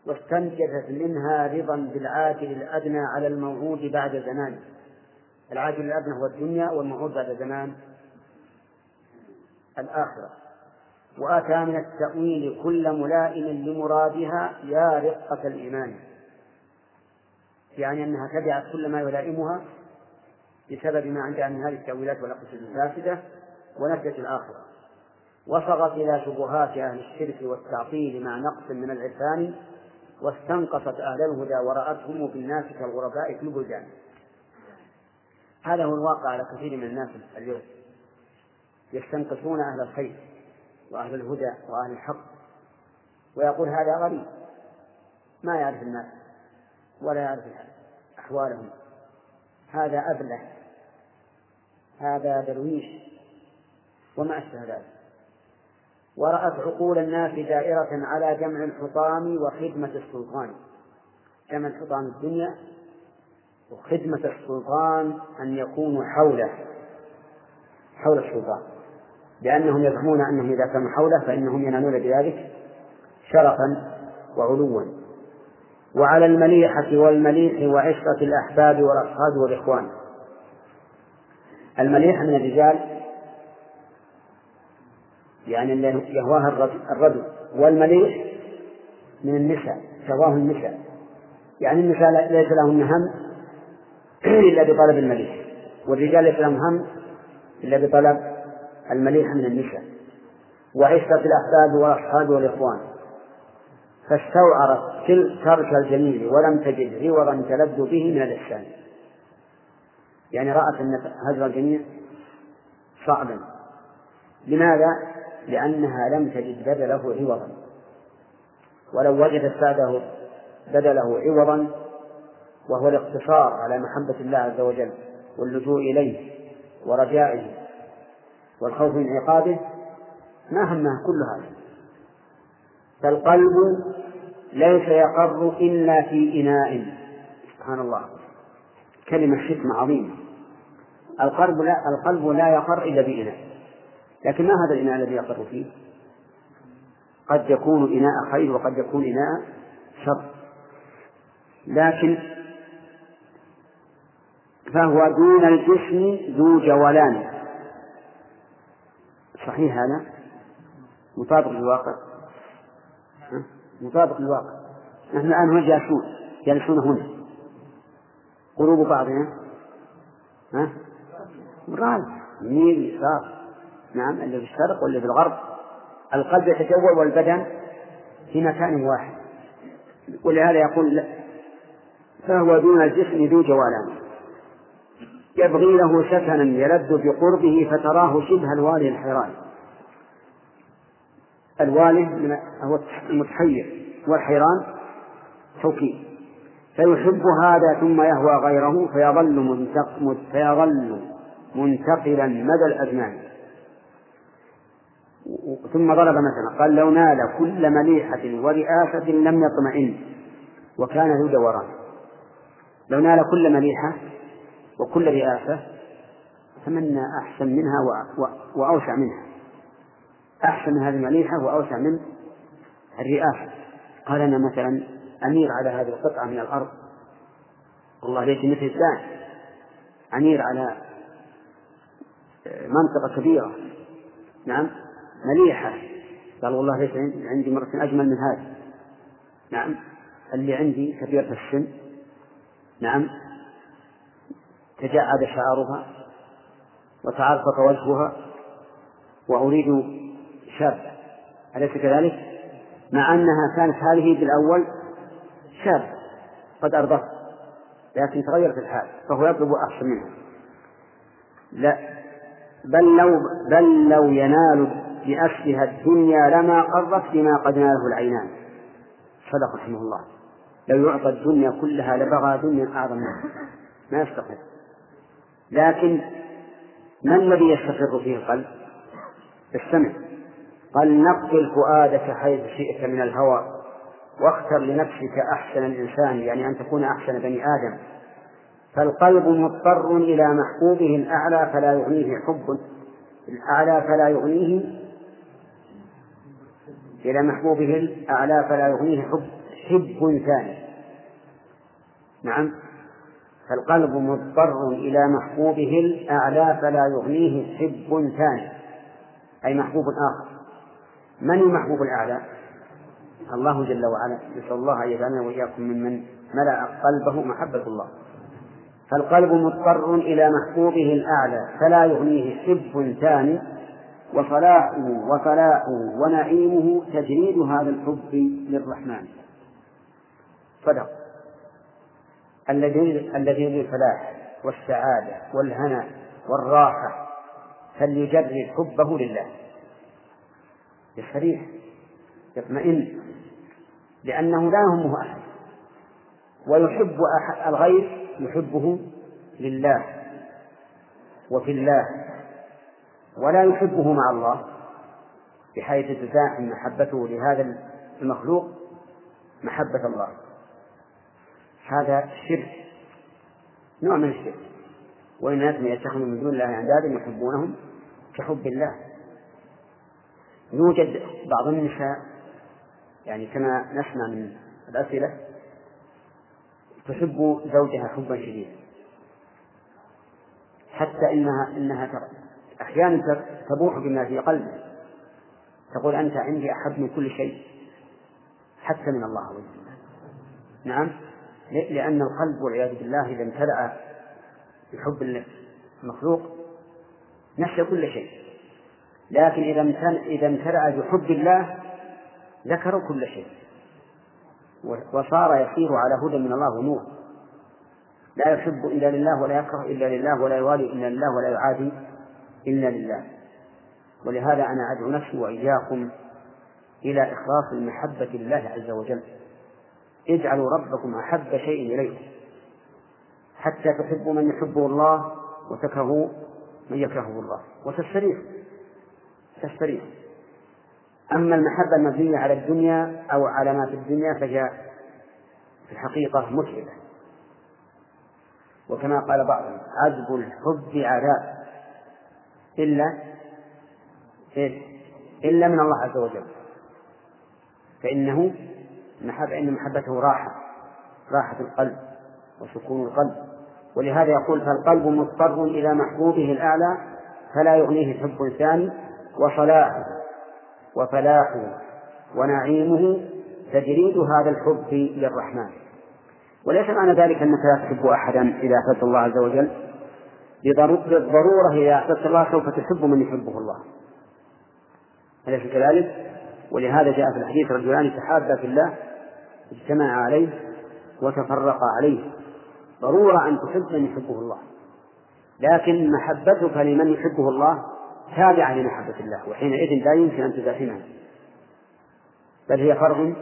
واستنتجت منها رضا بالعاجل الأدنى على الموعود بعد زمان. العاجل الأدنى هو الدنيا والموعود بعد زمان الآخرة. وأتى من التأويل كل ملائم لمرادها يا رقة الإيمان. يعني أنها تبعت كل ما يلائمها بسبب ما عندها من هذه التأويلات والأقصى الفاسدة ونفت الآخرة. وصغت إلى شبهات أهل الشرك والتعطيل مع نقص من العرفان واستنقصت أهل الهدى ورأتهم في الناس كالغرباء في البلدان. هذا هو الواقع على كثير من الناس اليوم. يستنقصون أهل الخير وأهل الهدى وأهل الحق. ويقول هذا غريب. ما يعرف الناس. ولا يعرف أحوالهم. هذا أبلة. هذا درويش. وما أشبه ذلك. ورأت عقول الناس دائرة على جمع الحطام وخدمة السلطان. جمع الحطام الدنيا وخدمة السلطان أن يكونوا حوله حول السلطان. لأنهم يزعمون أنهم إذا كانوا حوله فإنهم ينالون بذلك شرفا وعلوا. وعلى المليحة والمليح وعشرة الأحباب والأصحاب والإخوان. المليحة من الرجال يعني اللي يهواها الرجل والمليح من النساء تهواه النساء. يعني النساء ليس لهن هم إلا بطلب المليح. والرجال ليس لهم هم إلا بطلب المليح من النساء. وعشرة الأحباب والأصحاب والإخوان. فاستوعرت ترك الجميل ولم تجد عوضا تلذ به من الإحسان. يعني رأت أن هجر الجميل صعبا. لماذا؟ لأنها لم تجد بدله عوضا ولو وجدت بعده بدله عوضا وهو الاقتصار على محبة الله عز وجل واللجوء إليه ورجائه والخوف من عقابه ما همها كل هذا. فالقلب ليس يقر إلا في إناء. سبحان الله. كلمة حكمة عظيمة. القلب لا القلب لا يقر إلا بإناء. لكن ما هذا الإناء الذي يقر فيه؟ قد يكون إناء خير وقد يكون إناء شر. لكن فهو دون الجسم ذو جولان. صحيح هذا؟ مطابق للواقع؟ مطابق للواقع. نحن الآن هنا جالسون. جالسون هنا. قلوب بعضنا. ها؟ مراد. يمين يسار. نعم اللي في الشرق واللي في الغرب. القلب يتجول والبدن في مكان واحد. ولهذا يقول لا. فهو دون الجسم ذو جولان يبغي له سكنا يلذ بقربه فتراه شبه الوالي الحيران الوالي هو المتحير والحيران توكيد. فيحب هذا ثم يهوى غيره فيظل فيظل منتقلا مدى الأزمان. ثم ضرب مثلا قال لو نال كل مليحة ورئاسة لم يطمئن وكان ذو دوران. لو نال كل مليحة وكل رئاسة تمنى أحسن منها وأوسع منها. أحسن من هذه المليحة وأوسع من الرئاسة. قال أنا مثلا أمير على هذه القطعة من الأرض. والله ليس مثل الثاني. أمير على منطقة كبيرة. نعم مليحة. قال والله ليس عندي مرة أجمل من هذه. نعم اللي عندي كبيرة السن. نعم تجعد شعرها وتعرفق وجهها. وأريد شاب أليس كذلك؟ مع أنها كانت هذه بالأول شاب قد أرضت لكن تغيرت الحال. فهو يطلب أحسن منها. لا. بل لو بل لو ينال بأسرها الدنيا لما قرت بما قد ناله العينان. صدق رحمه الله. لو يعطى الدنيا كلها لبغى دنيا أعظم منها. ما يستقر لكن ما الذي يستقر فيه القلب؟ السمع قال نقل فؤادك حيث شئت من الهوى واختر لنفسك أحسن الإنسان يعني أن تكون أحسن بني آدم. فالقلب مضطر إلى محبوبه الأعلى فلا يغنيه حب الأعلى فلا يغنيه إلى محبوبه الأعلى فلا يغنيه حب حب ثاني. نعم. فالقلب مضطر إلى محبوبه الأعلى فلا يغنيه حب ثاني أي محبوب آخر. من المحبوب الأعلى؟ الله جل وعلا. نسأل الله أن يجعلنا وإياكم ممن ملأ قلبه محبة الله. فالقلب مضطر إلى محبوبه الأعلى فلا يغنيه حب ثاني وصلاحه وفلاحه ونعيمه تجريد هذا الحب للرحمن. صدق. الذي الذي للفلاح والسعادة والهنا والراحة فليجرد حبه لله. يستريح يطمئن لأنه لا يهمه أحد. ويحب الغير يحبه لله وفي الله ولا يحبه مع الله بحيث تزاحم محبته لهذا المخلوق محبة الله. هذا شرك نوع من الشرك. وإن الناس يتخذون من دون الله أندادا يحبونهم كحب الله. يوجد بعض النساء يعني كما نسمع من الأسئلة تحب زوجها حبا شديدا. حتى إنها إنها أحيانا تبوح بما في قلبه تقول أنت عندي أحب من كل شيء حتى من الله عز وجل. نعم؟ لأن القلب والعياذ بالله إذا امتلأ بحب المخلوق نسي كل شيء. لكن إذا إذا امتلأ بحب الله ذكروا كل شيء. وصار يسير على هدى من الله ونور. لا يحب إلا لله ولا يكره إلا لله ولا يوالي إلا لله ولا يعادي إلا لله. ولهذا أنا أدعو نفسي وإياكم إلى إخلاص المحبة لله عز وجل. اجعلوا ربكم أحب شيء إليكم. حتى تحبوا من يحبه الله وتكرهوا من يكرهه الله. وتستريح تستريح أما المحبة المبنية على الدنيا أو على ما في الدنيا فهي في الحقيقة متعبة. وكما قال بعضهم عذب الحب عذاب. إلا؟ إلا من الله عز وجل. فإنه محبة إن محبته راحة راحة القلب وسكون القلب. ولهذا يقول فالقلب مضطر إلى محبوبه الأعلى فلا يغنيه حب ثاني وصلاحه وفلاحه ونعيمه تجريد هذا الحب للرحمن. وليس معنى ذلك أنك لا تحب أحدا إذا أحببت الله عز وجل. بالضرورة إذا أحببت الله سوف تحب من يحبه الله. أليس كذلك؟ ولهذا جاء في الحديث رجلان تحابا في الله اجتمعا عليه وتفرقا عليه. ضرورة أن تحب من يحبه الله. لكن محبتك لمن يحبه الله تابعة لمحبة الله وحينئذ لا يمكن أن تزاحمها بل هي فرع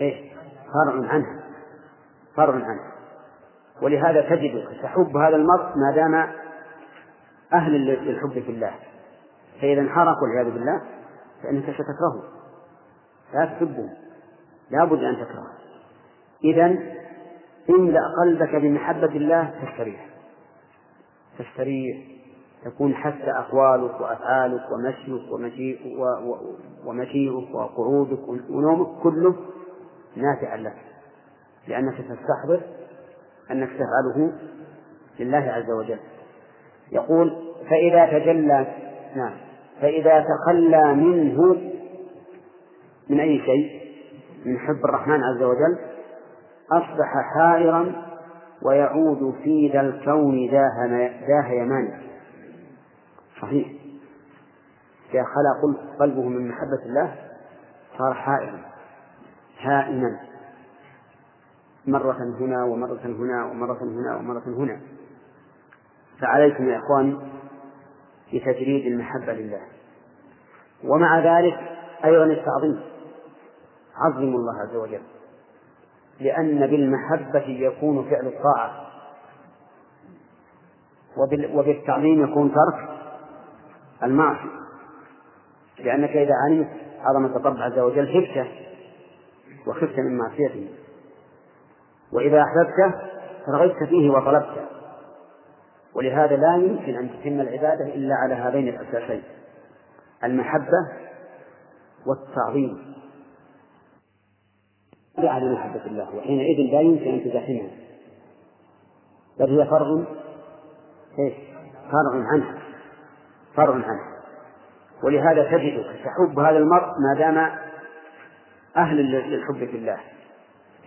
إيه؟ فرع عنها. فرع عنه ولهذا تجدك تحب هذا المرء ما دام أهل للحب في الله. فإذا انحرف والعياذ بالله فإنك ستكرهه. لا تحبه. لا بد أن تكرهه. إذا املأ قلبك بمحبة الله تستريح تستريح تكون حتى أقوالك وأفعالك ومشيك ومجيء ومجيئك وقعودك ونومك كله نافعا لك. لأنك تستحضر أنك تفعله لله عز وجل. يقول فإذا تجلى نعم فإذا تخلى منه من أي شيء؟ من حب الرحمن عز وجل. أصبح حائرا ويعود في ذا الكون ذاه يمان صحيح. إذا خلى قلبه من محبة الله صار حائرا. هائما. مرة هنا ومرة هنا ومرة هنا ومرة هنا. فعليكم يا إخواني بتجريد المحبة لله. ومع ذلك أيضا التعظيم. عظموا الله عز وجل. لأن بالمحبة يكون فعل الطاعة. وبالتعظيم يكون ترك المعصية. لأنك إذا علمت عظمة الرب عز وجل خفته وخفت من معصيته. وإذا أحببته رغبت فيه وطلبته. ولهذا لا يمكن أن تتم العبادة إلا على هذين الأساسين المحبة والتعظيم. على محبة الله وحينئذ لا يمكن أن تزاحمها. بل هي فرع إيش؟ فرع عنها. فرع عنها ولهذا تجدك تحب هذا المرء ما دام أهل للحب في الله.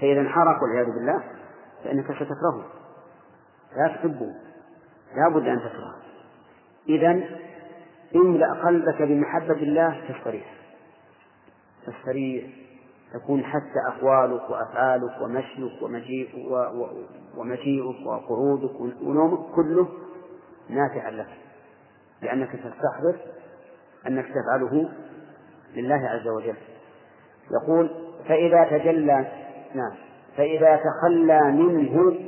فإذا انحرف والعياذ بالله فإنك ستكرهه. لا تحبه. لا بد أن تكرهه. إذا املأ قلبك بمحبة الله تستريح تستريح تكون حتى أقوالك وأفعالك ومشيك ومجيء ومجيئك وقعودك ونومك كله نافعا لك. لأنك تستحضر أنك تفعله لله عز وجل. يقول فإذا تجلى نعم فإذا تخلى منه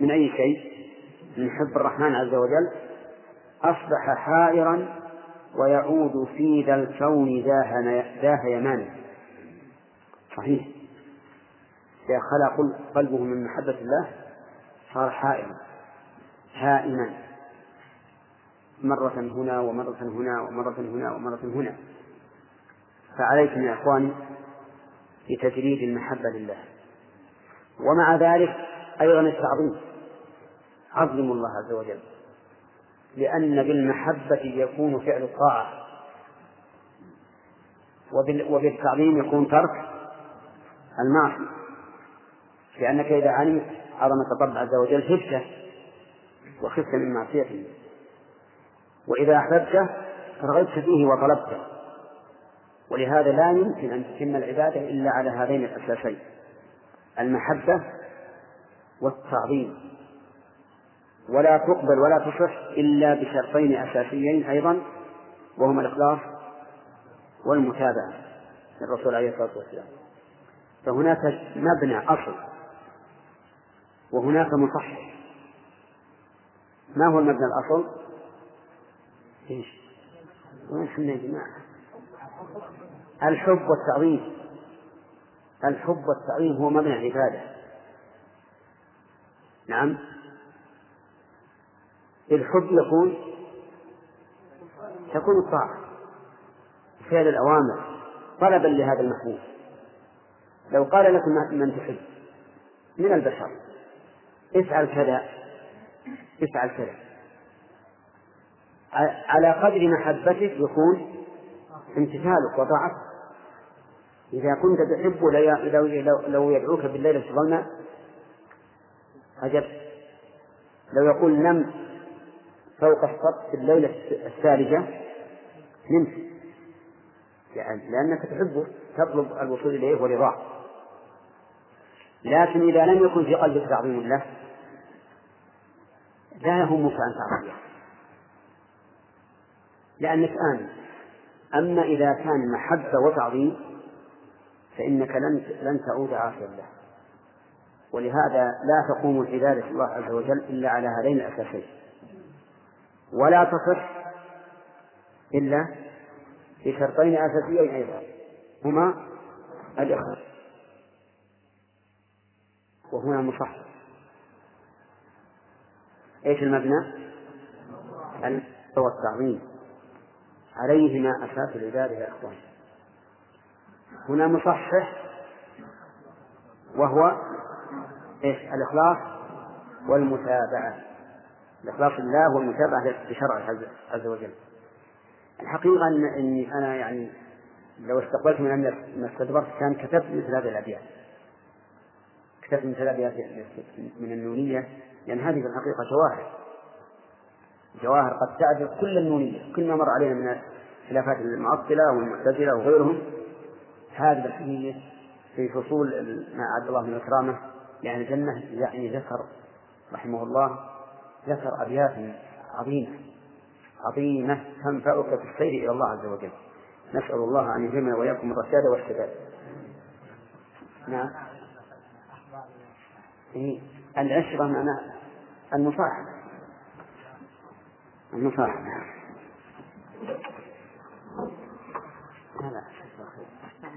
من أي شيء؟ من حب الرحمن عز وجل أصبح حائرا ويعود في ذا الكون ذاه يمان صحيح. إذا خلى قلبه من محبة الله صار حائرا هائما. مرة هنا ومرة هنا ومرة هنا ومرة هنا. فعليكم يا إخواني بتجريد المحبة لله. ومع ذلك أيضا التعظيم. عظموا الله عز وجل. لأن بالمحبة يكون فعل الطاعة. وبالتعظيم يكون ترك المعصية. لأنك إذا علمت عظمة الرب عز وجل خفته وخفت من معصيته وإذا أحببته رغبت فيه وطلبته. ولهذا لا يمكن أن تتم العبادة إلا على هذين الأساسين المحبة والتعظيم. ولا تقبل ولا تصح إلا بشرطين أساسيين أيضا وهما الإخلاص والمتابعة للرسول عليه الصلاة والسلام. فهناك مبنى أصل وهناك مصحح ما هو المبنى الأصل؟ إيش؟ وين إحنا يا جماعة؟ الحب والتعظيم. الحب والتعظيم هو مبنى العبادة. نعم. الحب يكون تكون الطاعة فعل الأوامر طلبا لهذا المحبوب. لو قال لكم من تحب من البشر افعل كذا افعل كذا. على قدر محبتك يكون امتثالك وطاعتك. إذا كنت تحب لو يدعوك بالليل في الظلمة أجبت. لو يقول نم فوق السطح في الليلة الثالثة نمت. يعني لأنك تحبه تطلب الوصول إليه ورضاه لكن إذا لم يكن في قلبك تعظيم الله لا يهمك أن تعصيه لأنك آمن أما إذا كان محبة وتعظيم فإنك لن لن تعود عاصيا له ولهذا لا تقوم العبادة الله عز وجل إلا على هذين الأساسين ولا تصح إلا بشرطين أساسيين أيضا هما الإخلاص وهنا مصح إيش المبنى؟ والتعظيم عليهما أساس العبادة يا إخوان. هنا مصحح وهو إيش؟ الإخلاص والمتابعة. الإخلاص لله والمتابعة لشرعه عز وجل. الحقيقة أن إني أنا يعني لو استقبلت من أن ما استدبرت كان كتبت مثل هذه الأبيات. كتبت مثل الأبيات من النونية. لأن هذه في الحقيقة جواهر جواهر قد تعدل كل النونية كل ما مر علينا من خلافات المعطلة والمعتزلة وغيرهم. هذه الحقيقة في فصول ما أعد الله من الكرامة. يعني الجنة يعني ذكر رحمه الله ذكر أبيات عظيمة عظيمة تنفعك في السير إلى الله عز وجل. نسأل الله أن يلهمنا وإياكم الرشاد والسداد نعم. إيه. العشرة معناها المصاحبة. المصاحبة.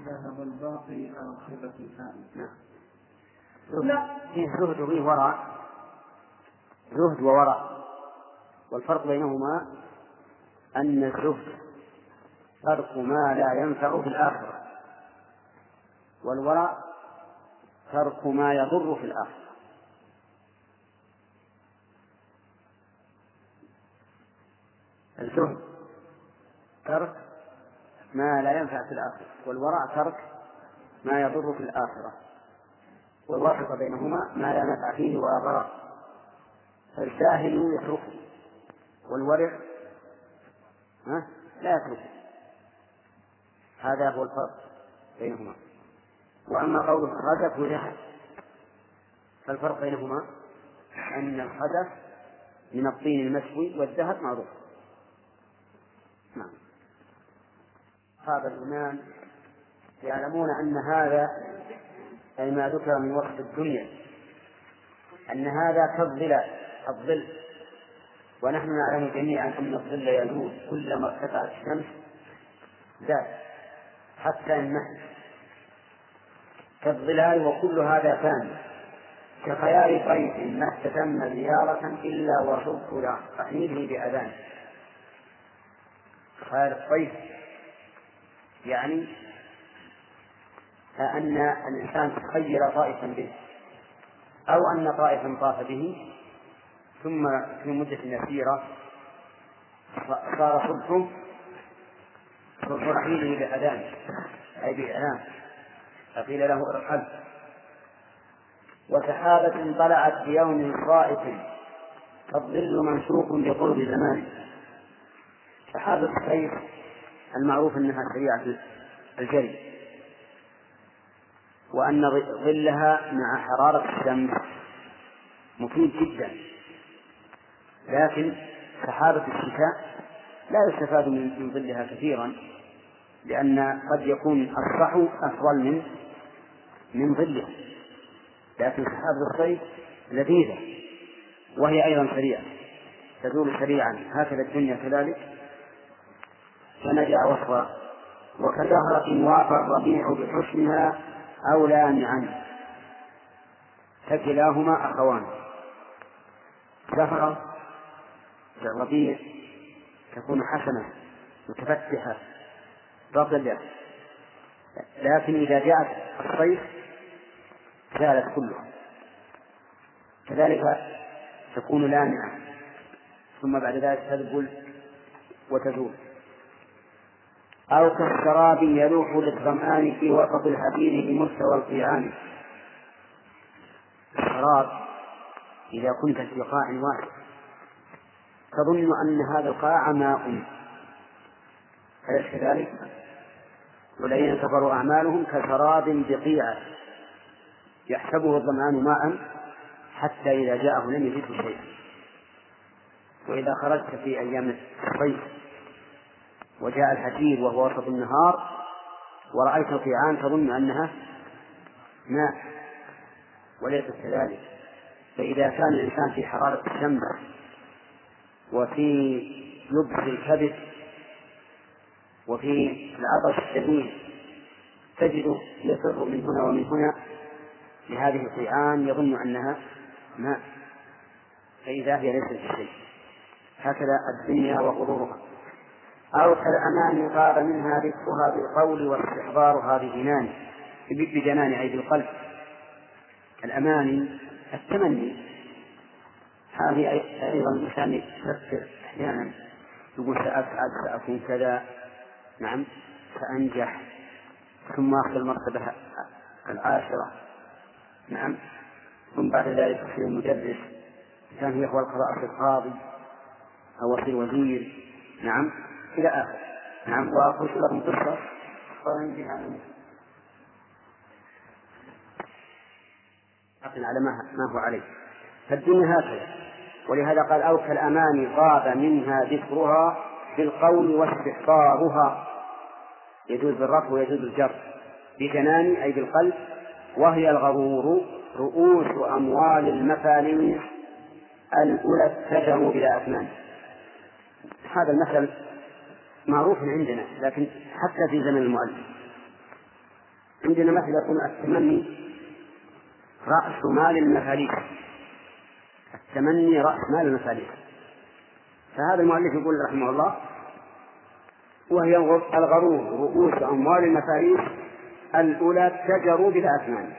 ذهب الباقي على صفة الثانية لا فيه زهد وفيه ورع زهد وورع والفرق بينهما أن الزهد ترك ما لا ينفع في الآخرة والورع ترك ما يضر في الآخرة. الزهد ترك ما لا ينفع في الآخرة. والورع ترك ما يضر في الآخرة. والواسطة بينهما ما لا نفع فيه ولا ضرر فالجاهل يتركه والورع ها؟ لا يتركه هذا هو الفرق بينهما. وأما قول الخدف وجهل فالفرق بينهما أن الخدف من الطين المشوي والذهب معروف. نعم. أصحاب الإيمان يعلمون أن هذا أي ما ذكر من وصف الدنيا أن هذا كالظلال الظل. ونحن نعلم جميعا أن الظل يزول كلما ارتفعت الشمس زاد حتى النهي كالظلال وكل هذا فان كخيال طيف ما استتم زيارة إلا وصبت رحيله بأذان. خيال الطيف يعني أن الإنسان تخيل طائفا به أو أن طائفا طاف به ثم في مدة يسيرة صار صبح رحيله بأذان أي بإعلام. فقيل له ارحل وسحابة طلعت في يوم صائف فالظل منشوق بقرب زمان. سحابة السيف المعروف أنها سريعة الجري وأن ظلها مع حرارة الشمس مفيد جدا لكن سحابة الشتاء لا يستفاد من ظلها كثيرا لأن قد يكون الصحو أفضل من من ظله لكن سحابة الصيف لذيذة وهي أيضا سريعة تزول سريعا هكذا الدنيا كذلك. فنجع وصفا. وكزهرة وافى الربيع بحسنها أو لامعا فكلاهما أخوان. زهرة الربيع تكون حسنة متفتحة رطبة لكن إذا جاءت الصيف زالت كلها. كذلك تكون لامعة. ثم بعد ذلك تذبل وتزول. أو كالسراب يلوح للظمآن في وسط الحديد بمستوى القيعان السراب إذا كنت في قاع واحد تظن أن هذا القاع ماء. أليس كذلك؟ والذين كفروا أعمالهم كسراب بقيعة يحسبه الظمآن ماء حتى إذا جاءه لم يجده شيئا. وإذا خرجت في أيام الصيف وجاء الحديد وهو وسط النهار ورأيت القيعان تظن أنها ماء وليست كذلك. فإذا كان الإنسان في حرارة الشمس وفي يبس الكبد وفي العطش الشديد تجده يفر من هنا ومن هنا لهذه الصيعان يظن أنها ماء فإذا هي ليست بشيء. هكذا الدنيا وغرورها. أو كالأمان غاب منها ذكرها بالقول واستحضارها بجنان بجنان أي بالقلب الأماني التمني. هذه أيضا الإنسان يفكر أحيانا. يقول سأفعل سأكون كذا. نعم. سأنجح ثم أخذ المرتبة العاشرة. نعم. ثم بعد ذلك أصير مدرس كان يقوى القضاء في القاضي. أو أصير وزير. نعم. إلى آخر. نعم وأقول لكم قصة وينجح عنه على ما هو عليه. فالدنيا هكذا. ولهذا قال أو كالأمان غاب منها ذكرها بالقول واستحضارها يجوز بالرفع ويجوز بالجر. بجنان أي بالقلب. وهي الغرور رؤوس أموال المفاليس الأولى اتجهوا بلا أثمان هذا المثل معروف عندنا لكن حتى في زمن المؤلف. عندنا مثل يقول التمني رأس مال المفاليس التمني رأس مال المفاليس فهذا المؤلف يقول رحمه الله وهي الغرور رؤوس أموال المفاريس الأولى تجروا بلا أثمان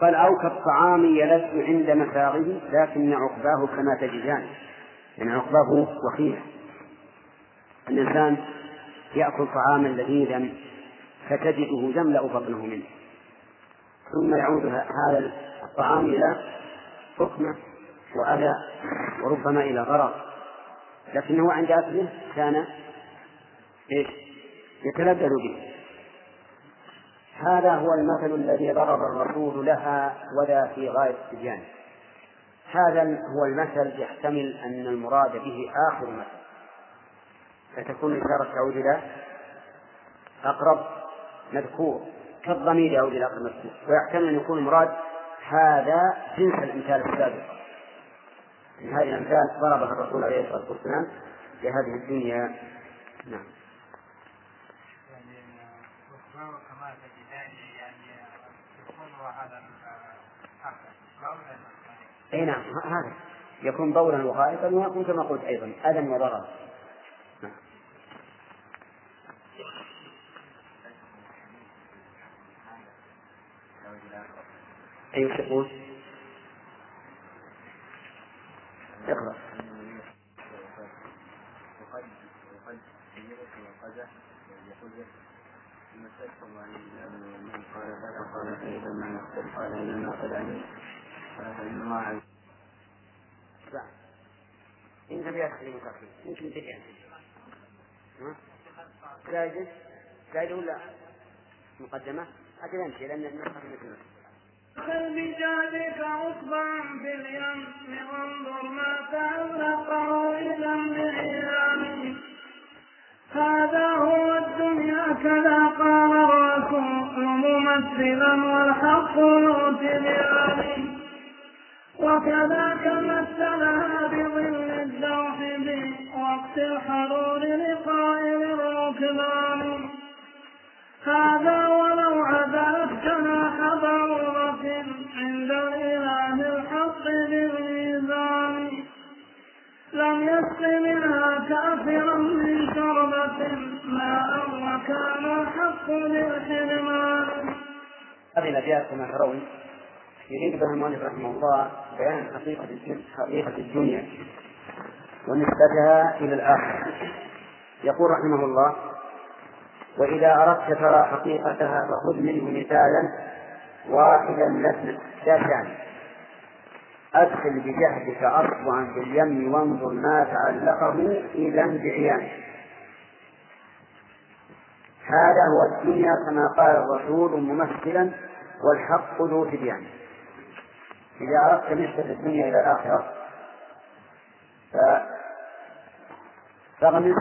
قال أو كالطعام يلذ عند مساغه لكن عقباه كما تجدان. يعني عقباه وخيمة الإنسان يأكل طعاما لذيذا فتجده يملأ بطنه منه. ثم يعود هذا الطعام إلى حكمة وأذى وربما إلى غرض. لكنه عند أكله كان إيش؟ يتلذذ به. هذا هو المثل الذي ضرب الرسول لها وذا في غاية التبيان هذا هو المثل يحتمل أن المراد به آخر مثل. فتكون الإشارة تعود إلى أقرب مذكور كالضمير يعود إلى أقرب مذكور. ويحتمل أن يكون المراد هذا جنس الأمثال السابقة هذه الأمثال ضربها الرسول عليه الصلاة والسلام لهذه الدنيا. نعم. أي نعم هذا. يكون بولا وغائطا ويكون كما قلت أيضا أذى وضررا. أي وش يقول؟ اقرا من قال بلى قال قال قال ولا مقدمة؟ أجل أمشي لأن مثل خذ بجادك عقبا في اليم وانظر ما تعلقه إلى الإعلام هذا هو الدنيا كذا قال الرسول ممثلا والحق يؤتي بعلم وكذاك مثلها بظل الدوح بوقت الحرور لقائل الركبان هذا ولو كافرا من شربة ماء وكان الحق بالحرمان هذه الأبيات كما ترون يريد بها المؤلف رحمه الله بيان حقيقة حقيقة الدنيا ونسبتها إلى الآخرة. يقول رحمه الله وإذا أردت ترى حقيقتها فخذ منه مثالا واحدا مثل شاشان أدخل بجهدك أصبعا في اليم وانظر ما تعلقه إذا بعيان هذا هو الدنيا كما قال الرسول ممثلا والحق ذو تبيان. إذا أردت نسبة الدنيا إلى الآخرة فاغمس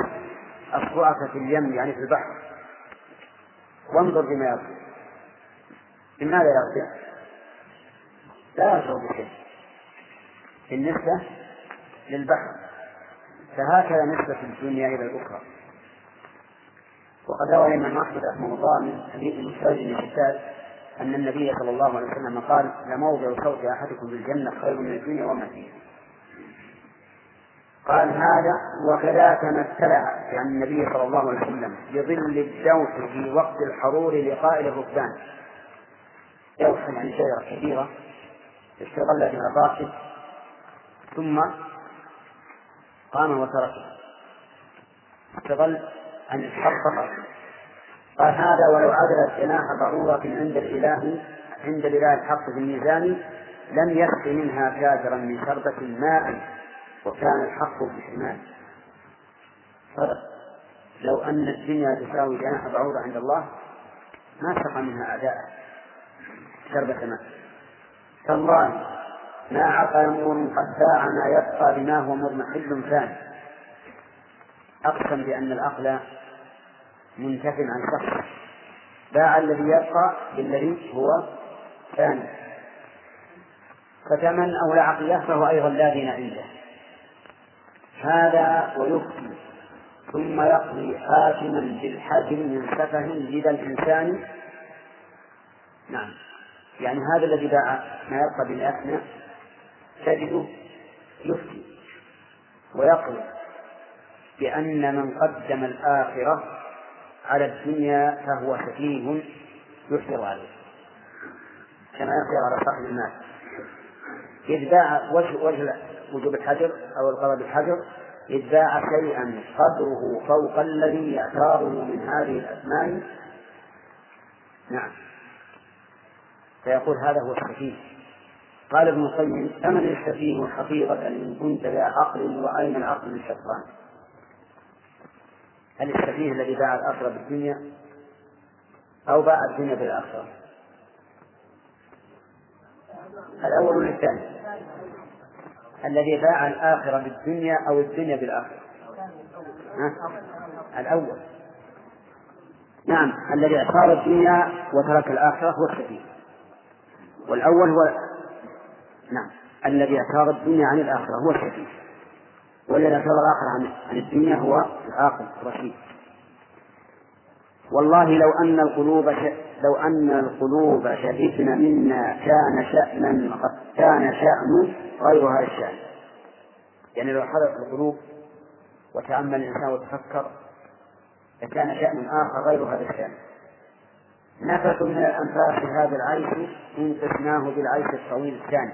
أصبعك في اليم يعني في البحر وانظر بما يصير لماذا يصير؟ لا يشعر بشيء. بالنسبة للبحر. فهكذا نسبة الدنيا إلى الأخرى. وقد روى الإمام أحمد رحمه الله من حديث المستوجب بن أن النبي صلى الله عليه وسلم قال لموضع صوت أحدكم في الجنة خير من الدنيا وما فيها. قال هذا وكذاك ما ابتلع يعني النبي صلى الله عليه وسلم بظل الدوس في وقت الحرور لقائل الركبان. دوس يعني شجرة كبيرة استظل في ثم قام وتركه. استظل أن يتحقق. قال هذا ولو عدلت جناح بعوضة عند الإله عند الإله الحق في الميزان لم يسق منها كافرا من شربة ماء وكان الحق بشمال فرق لو أن الدنيا تساوي جناح بعوضة عند الله ما سقى منها أعداء شربة ماء. تالله ما عقل قد باع ما يبقى بما هو مضمحل ثاني. أقسم بأن العقل منتف عن شخص. باع الذي يبقى بالذي هو ثاني. فكمن أولى عقله فهو أيضا لا دين عنده. هذا ويفتي ثم يقضي حاكما بالحجر من سفه جد الإنسان. نعم. يعني هذا الذي باع ما يبقى بالأثنى تجده يفتي ويقضي بأن من قدم الآخرة على الدنيا فهو سفيه يحفظ عليه. كما يقضي على صاحب المال. إذ باع وجه وجه وجوب الحجر أو القضاء بالحجر إذ باع شيئا قدره فوق الذي يعتاضه من هذه الأثمان نعم. فيقول هذا هو السفيه قال ابن القيم ثمن السفيه حقيقة إن كنت ذا عقل وأين العقل الشيطان هل السفيه الذي باع الآخرة بالدنيا أو باع الدنيا بالآخرة؟ الأول ولا الثاني؟ الذي باع الآخرة بالدنيا أو الدنيا بالآخرة. ها؟ الأول. نعم الذي اعتار الدنيا وترك الآخرة هو السفيه والأول هو نعم. الذي اعتار الدنيا عن الآخرة هو السفيه والذي اعتار الآخرة عن, الدنيا هو العاقل الرشيد. والله لو أن القلوب. لو أن القلوب شهدن منا كان شأنا كان شأن غير هذا الشأن يعني لو حضرت القلوب وتأمل الإنسان وتفكر لكان شأن آخر غير هذا الشأن نفس من الأنفاس هذا العيش إن قسناه بالعيش الطويل الثاني.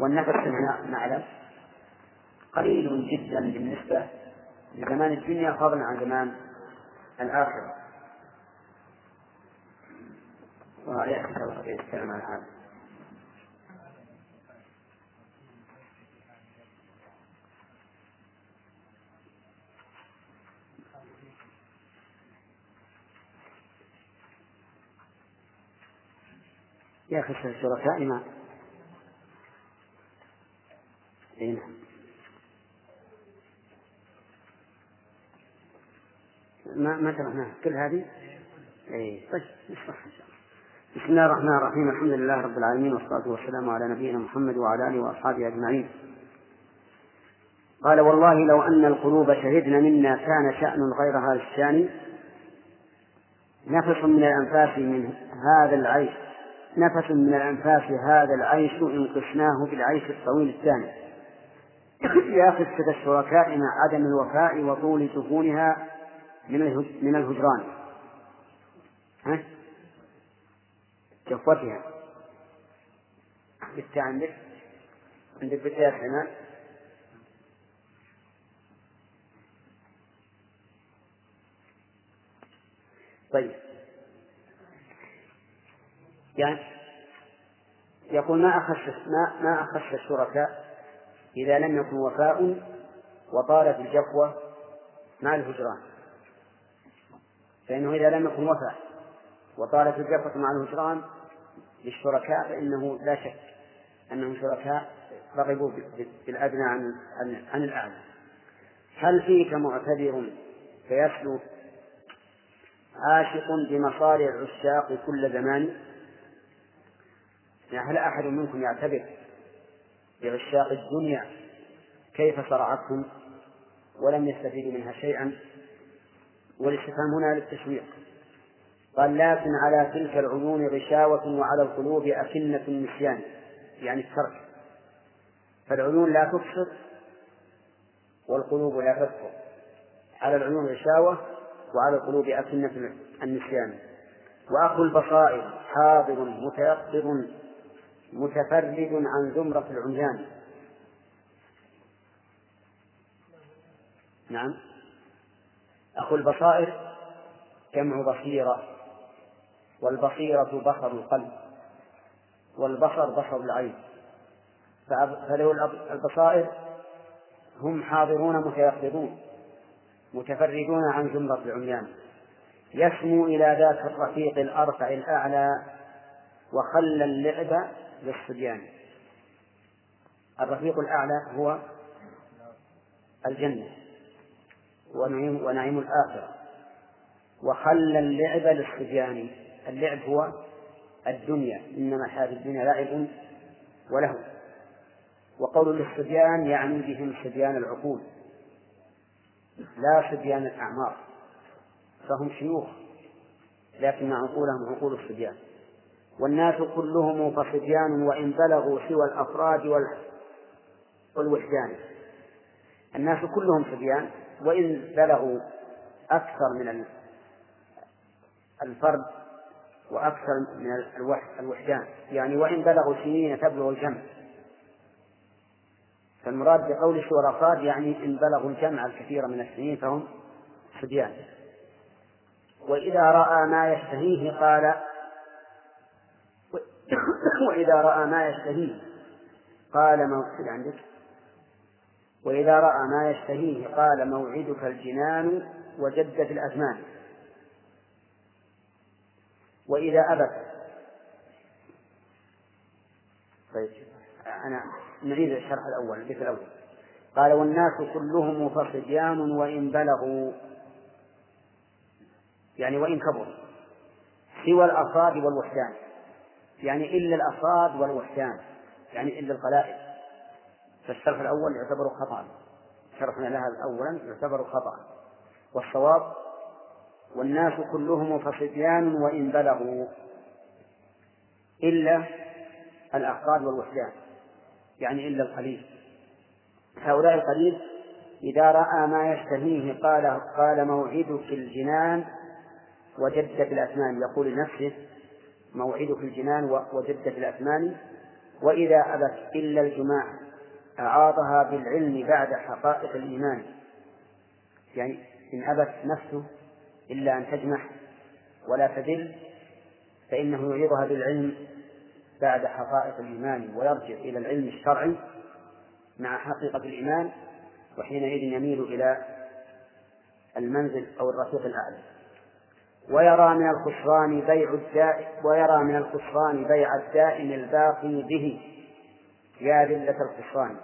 والنفس كما نعلم قليل جدا بالنسبة لزمان الدنيا فضلا عن زمان الآخرة. ويأتي الله يتكلم عن هذا يا أخي الشركاء أي نعم ما ما شرحناها كل هذه؟ اي طيب نشرح إن شاء الله. بسم الله الرحمن الرحيم الحمد لله رب العالمين والصلاة والسلام على نبينا محمد وعلى آله وأصحابه أجمعين. قال والله لو أن القلوب شهدن منا كان شأن غير هذا الشأن نفس من الأنفاس من هذا العيش نفس من الأنفاس هذا العيش إن قسناه بالعيش الطويل الثاني يا خسة الشركاء مع عدم الوفاء وطول سكونها من من الهجران. ها؟ جفوتها. بالتاء عندك؟ عندك بالتاء حمام طيب. يعني يقول ما أخش ما ما أخش الشركاء؟ إذا لم يكن وفاء وطالت الجفوة مع الهجران فإنه إذا لم يكن وفاء وطالت الجفوة مع الهجران للشركاء فإنه لا شك أنهم شركاء رغبوا بالأدنى عن عن الأعلى. هل فيك معتذر فيسلو عاشق بمصارع العشاق كل زمان؟ يعني هل أحد منكم يعتبر بعشاق الدنيا كيف صرعتهم؟ ولم يستفيدوا منها شيئا. والاستفهام هنا للتشويق. قال لكن على تلك العيون غشاوة وعلى القلوب أكنة النسيان. يعني الترك. فالعيون لا تبصر والقلوب لا تذكر على العيون غشاوة وعلى القلوب أكنة النسيان. وأخو البصائر حاضر متيقظ. متفرد عن زمرة العميان. نعم. أخو البصائر جمع بصيرة؟ والبصيرة بصر القلب والبصر بصر العين. فلو البصائر هم حاضرون متيقظون متفردون عن زمرة العميان. يسمو إلى ذات الرفيق الأرفع الأعلى وخلى اللعب للصبيان. الرفيق الأعلى هو الجنة ونعيم, ونعيم الآخرة. وخلى اللعب للصبيان. اللعب هو الدنيا. إنما حياة الدنيا لعب وله. وقول للصبيان يعني بهم صبيان العقول لا صبيان الأعمار. فهم شيوخ لكن عقولهم عقول الصبيان. والناس كلهم فصبيان وإن بلغوا سوى الأفراد والوحدان. الناس كلهم صبيان وإن بلغوا أكثر من الفرد وأكثر من الوحدان. يعني وإن بلغوا سنين تبلغ الجمع. فالمراد بقول سوى الأفراد يعني إن بلغوا الجمع الكثير من السنين فهم صبيان. وإذا رأى ما يشتهيه قال وإذا رأى ما يشتهيه. قال موعد عندك. وإذا رأى ما يشتهيه قال موعدك الجنان وجدت الأزمان. وإذا أبت. طيب أنا نعيد الشرح الأول البيت الأول. قال والناس كلهم فصبيان وإن بلغوا. يعني وإن كبروا. سوى الأفراد والوحدان. يعني إلا الأفراد والوحدان يعني إلا القلائل. فالشرح الأول يعتبر خطأ. شرحنا لها أولا يعتبر خطأ. والصواب والناس كلهم فصبيان وإن بلغوا إلا الأفراد والوحدان يعني إلا القليل. هؤلاء القليل إذا رأى ما يشتهيه قال قال موعدك الجنان وجدت الأثمان يقول لنفسه موعدك الجنان وجدت الأثمان. وإذا أبت إلا الجماع أعاضها بالعلم بعد حقائق الإيمان. يعني إن أبت نفسه إلا أن تجمح ولا تدل فإنه يعيضها بالعلم بعد حقائق الإيمان ويرجع إلى العلم الشرعي مع حقيقة الإيمان وحينئذ يميل إلى المنزل أو الرفيق الأعلى. ويرى من الخسران بيع الدائم ويرى من الخسران بيع الدائم الباقي به. يا ذلة الخسران.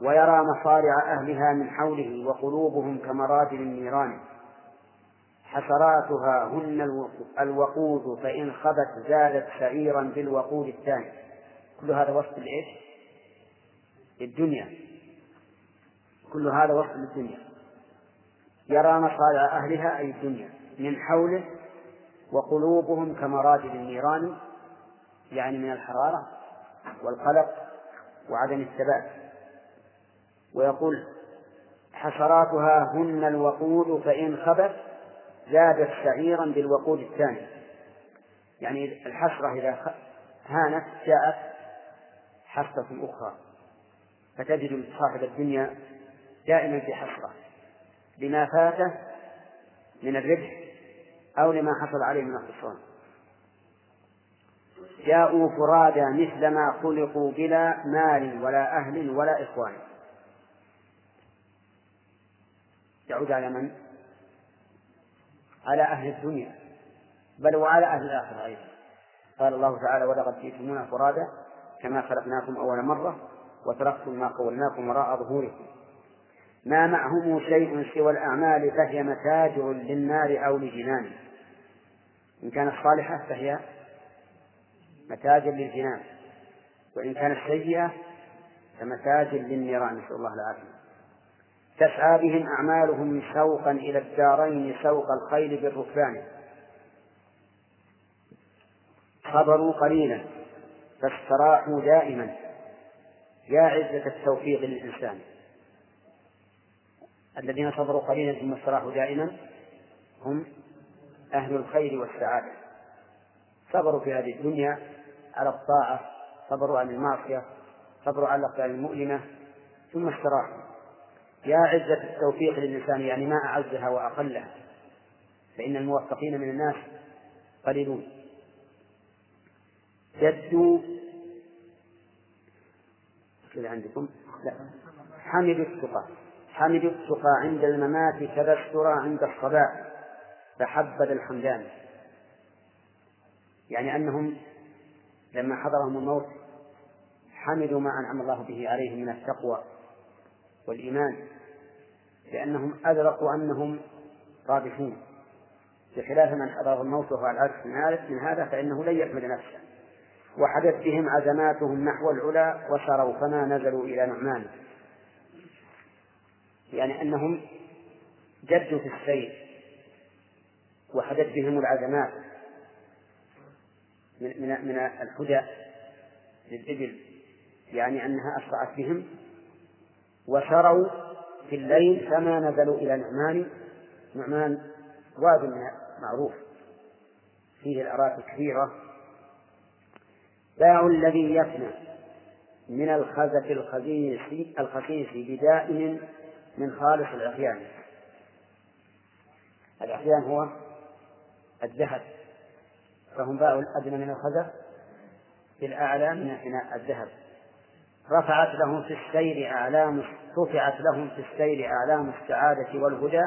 ويرى مصارع أهلها من حوله وقلوبهم كمراجل النيران. حسراتها هن الوقود فإن خبت زادت سعيرا بالوقود الثاني. كل هذا وصف لإيش؟ للدنيا. كل هذا وصف للدنيا. يرى مصارع أهلها أي الدنيا من حوله وقلوبهم كمراجل النيران يعني من الحرارة والقلق وعدم الثبات. ويقول حشراتها هن الوقود فإن خبت زادت شعيرا بالوقود الثاني. يعني الحسرة إذا هانت جاءت حسرة أخرى فتجد صاحب الدنيا دائما في حسرة لما فاته من الربح أو لما حصل عليه من الخسران جاءوا فرادى مثلما خلقوا بلا مال ولا أهل ولا إخوان. يعود على من؟ على أهل الدنيا. بل وعلى أهل الآخرة أيضا. قال الله تعالى ولقد جئتمونا فرادا كما خلقناكم أول مرة وتركتم ما قولناكم وراء ظهوركم. ما معهم شيء سوى الأعمال فهي متاجر للنار أو لجنان. إن كانت صالحة فهي متاجا للجنان. وإن كانت سيئة فمتاج للنيران نسأل الله العافية. تسعى بهم أعمالهم شوقا إلى الدارين سوق الخيل بالركبان. صبروا قليلا فاستراحوا دائما. يا عزة التوفيق للإنسان. الذين صبروا قليلا ثم استراحوا دائما هم أهل الخير والسعادة. صبروا في هذه الدنيا على الطاعة صبروا عن المعصية صبروا على الأقدار المؤلمة ثم استراحوا. يا عزة التوفيق للإنسان يعني ما أعزها وأقلها. فإن الموفقين من الناس قليلون. جدوا كذا عندكم؟ لا. حمدوا التقى حمدوا التقى عند الممات كذا السرى عند الصباح. فحبذ الحمدان. يعني أنهم لما حضرهم الموت حمدوا ما أنعم الله به عليهم من التقوى والإيمان لأنهم أدركوا أنهم رابحون. بخلاف من حضره الموت وهو العكس من هذا فإنه لن يحمد نفسه. وحدث بهم عزماتهم نحو العلا وسروا فما نزلوا إلى نعمان. يعني أنهم جدوا في السير وحدث بهم العزمات من من من الهدى للإبل يعني أنها أسرعت بهم وسروا في الليل فما نزلوا إلى نعمان نعمان واد معروف فيه الأراك كثيرة باع الذي يفنى من الخزف الخبيث الخسيس بدائم من خالص العصيان العصيان هو الذهب. فهم باعوا الأدنى من الخزف بالأعلى من الذهب. رفعت لهم في السير أعلام رفعت لهم في السير أعلام السعادة والهدى.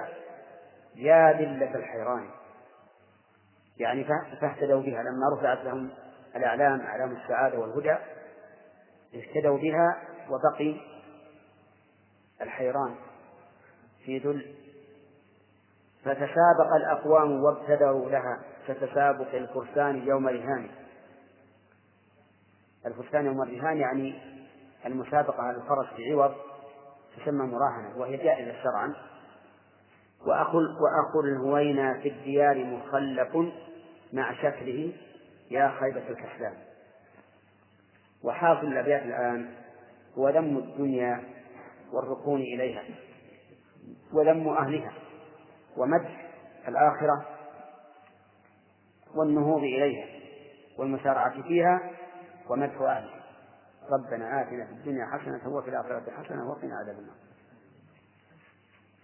يا ذلة الحيران. يعني فاهتدوا بها. لما رفعت لهم الأعلام أعلام السعادة والهدى اهتدوا بها وبقي الحيران. في ذل فتسابق الأقوام وابتدروا لها كتسابق الفرسان يوم رهان الفرسان يوم الرهان يعني المسابقة على الفرس بعوض تسمى مراهنة وهي جائزة شرعا. وأخو وأخو الهوينا في الديار مخلف مع شكله يا خيبة الكسلان وحاصل الأبيات الآن هو ذم الدنيا والركون إليها. وذم أهلها ومدح الآخرة والنهوض إليها والمسارعة فيها ومدح أهلها. ربنا آتنا في الدنيا حسنة وفي الآخرة حسنة وقنا عذاب النار.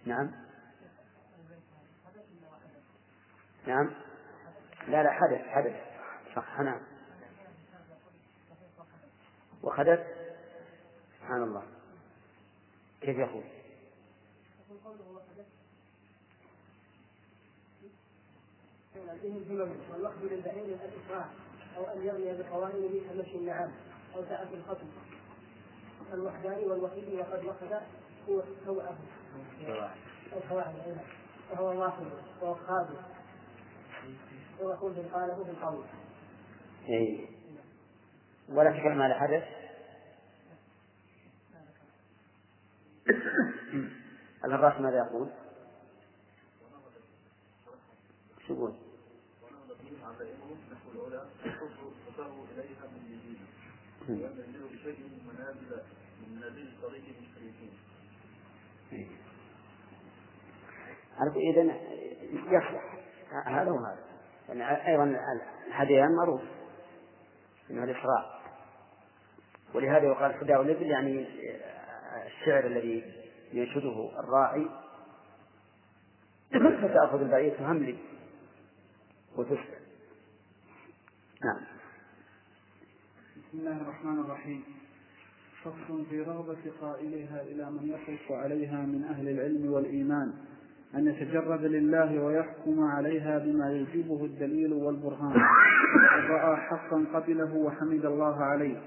نعم. نعم. لا لا حدث حدث. صح نعم. وخدت؟ سبحان الله. كيف يقول؟ والوقت للبعير الإسراع أو أن يرمي بقوائمه كمشي النعام أو سعة الخطب. الوحداني والوحيد وقد وقد هو سوءه. القواعد الواحد وهو الخادم ويقول بالقاله بالقول إيه. ولا تكلم على حدث؟ الراس ماذا يقول؟ شو يقول؟ عرفت إذا يصلح هذا وهذا يعني أيضا الهديان معروف أنه الإسراء ولهذا يقال حداء الإبل يعني الشعر الذي ينشده الراعي. فتأخذ البعير تهملي وتسأل نعم. بسم الله الرحمن الرحيم. فصل في رغبة قائلها إلى من يقف عليها من أهل العلم والإيمان أن يتجرد لله ويحكم عليها بما يوجبه الدليل والبرهان. إن رأى حقا قبله وحمد الله عليه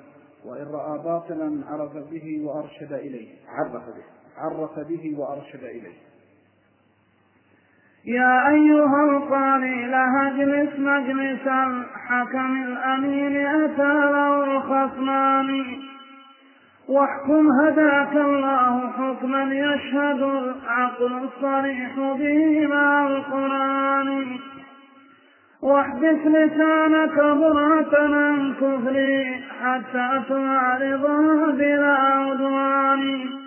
وإن رأى باطلا عرف به وأرشد إليه. عرف به. عرف به وأرشد إليه. يا أيها القاري لا اجلس مجلس الحكم الأمين أتى له الخصمان. واحكم هداك الله حكما يشهد العقل الصريح به مع القرآن. واحبس لسانك برهة عن كفري حتى تعرضها بلا عدوان.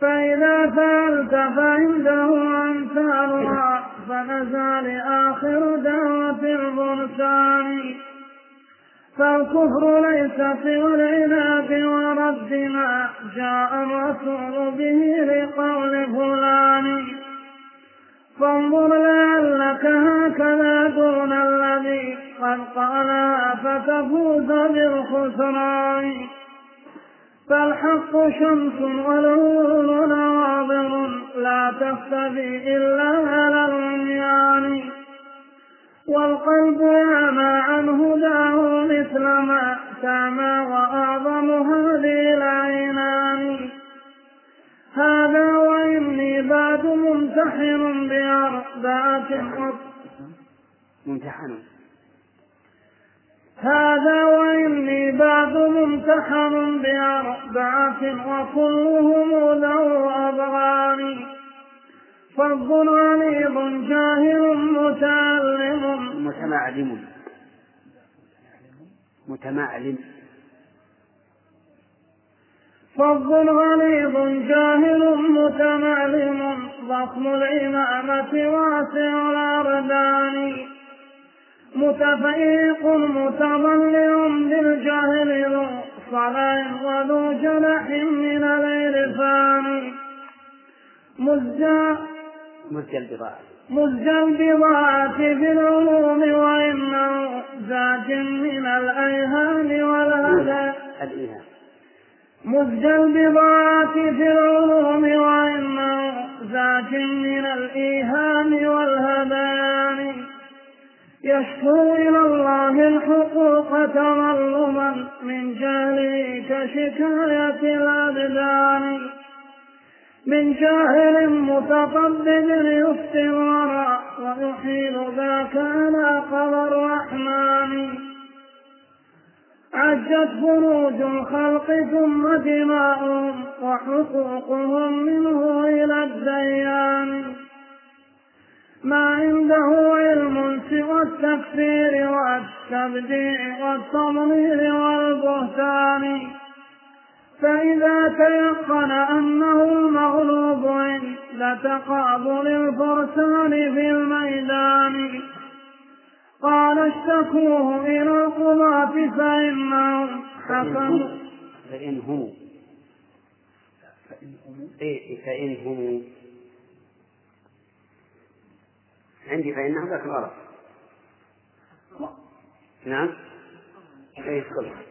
فإذا فعلت فعنده أمثالها فنزال آخر دعوة البرسان. فالكفر ليس سوى العناد ورد ما جاء الرسول به لقول فلان. فانظر لعلك هكذا دون الذي قد قالها فتفوز بالخسران. فالحق شمس والعيون نواظر لا تختفي إلا على العميان والقلب يعمى عن هداه مثل ما تعمى وأعظم هذه العينان. هذا وإني بعد ممتحن بأربعة ممتحن هذا وإني بعد ممتحن بأربعة وكلهم ذو أبغان فظ غليظ جاهل متعلم. متمعلم. متمعلم. فظ غليظ جاهل متمعلم. ضخم الإمامة واسع الأردان. متفيق متضلع بالجهل ذو صلاة وذو جنح من الإرفان مزجى مزج البضاعة. مزج البضاعة في العلوم وإنه زاج من الأيهام والهدى الإيهام. مزج البضاعة في العلوم وإنه زاج من الإيهام والهذيان يشكو إلى الله الحقوق تظلما من جهله كشكاية الأبدان. من جاهل متطبب يفتي الورى ويحيل ذاك على قضى الرحمن. عجت فروج الخلق ثم دماؤهم وحقوقهم منه إلى الديان. ما عنده علم سوى التكفير والتبديع والتضليل والبهتان. فإذا تيقن أنه المغلوب عند تقابل الفرسان في الميدان. قال اشتكوه إلى القضاة فإنهم حكموا فإن هم إيه فإن هم عندي فإنهم ذاك الغلط. نعم؟ إيه خلص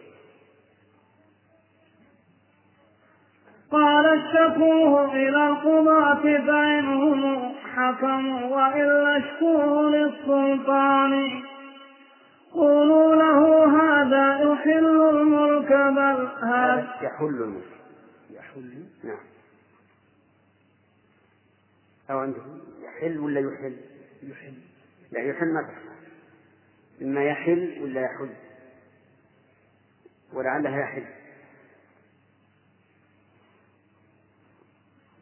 قال اشتكوه إلى القضاة فإنهم حكموا وإلا اشكوه للسلطان. قولوا له هذا يحل الملك بل هذا يحل الملك. يحل؟ نعم. أو عندهم يحل ولا يحل؟ يحل. لا يحل ما إما يحل ولا يحل. ولعلها يحل.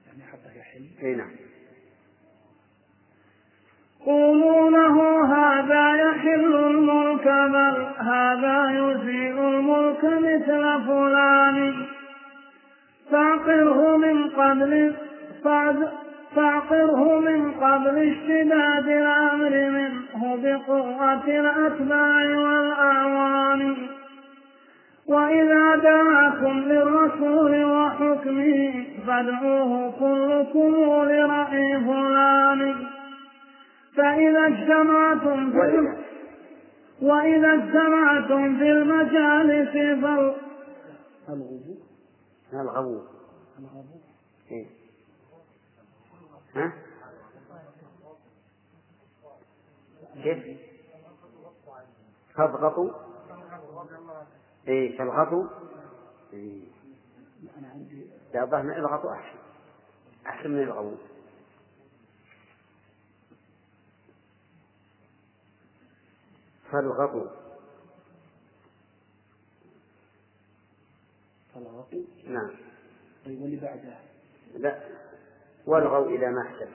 يعني حتى يحل. إي نعم. قولوا له هذا يحل الملك بل هذا يزيل الملك مثل فلان. فاعقره من قبل فاعقره من قبل اشتداد الأمر منه بقوة الأتباع والأعوان. وإذا دعاكم للرسول وحكمه فادعوه كلكم لرأي فلان. فإذا اجتمعتم في وإذا اجتمعتم في المجالس فال الغبو الغبو؟ ها؟ كيف؟ فاضغطوا اي فاضغطوا اي لا ظهرنا اضغطوا أحسن. أحسن من الغوم فالغطوا فالغطوا نعم. طيب واللي بعدها لا. والغوا إلى ما احتج.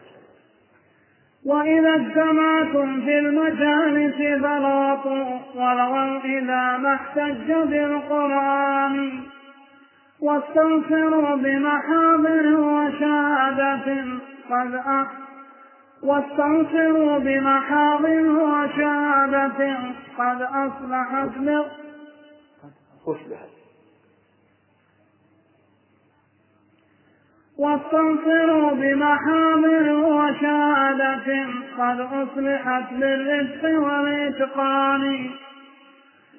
وإذا اجتمعتم في المجالس فلاطوا والغوا إذا ما احتج بالقرآن. واستنصروا بمحاضر وشهادة قد أح واستنصروا بمحاضر وشهادة قد أصلحت أصلحت واستنصروا بمحاضر وشهادة قد أصلحت بالرفق والإتقان.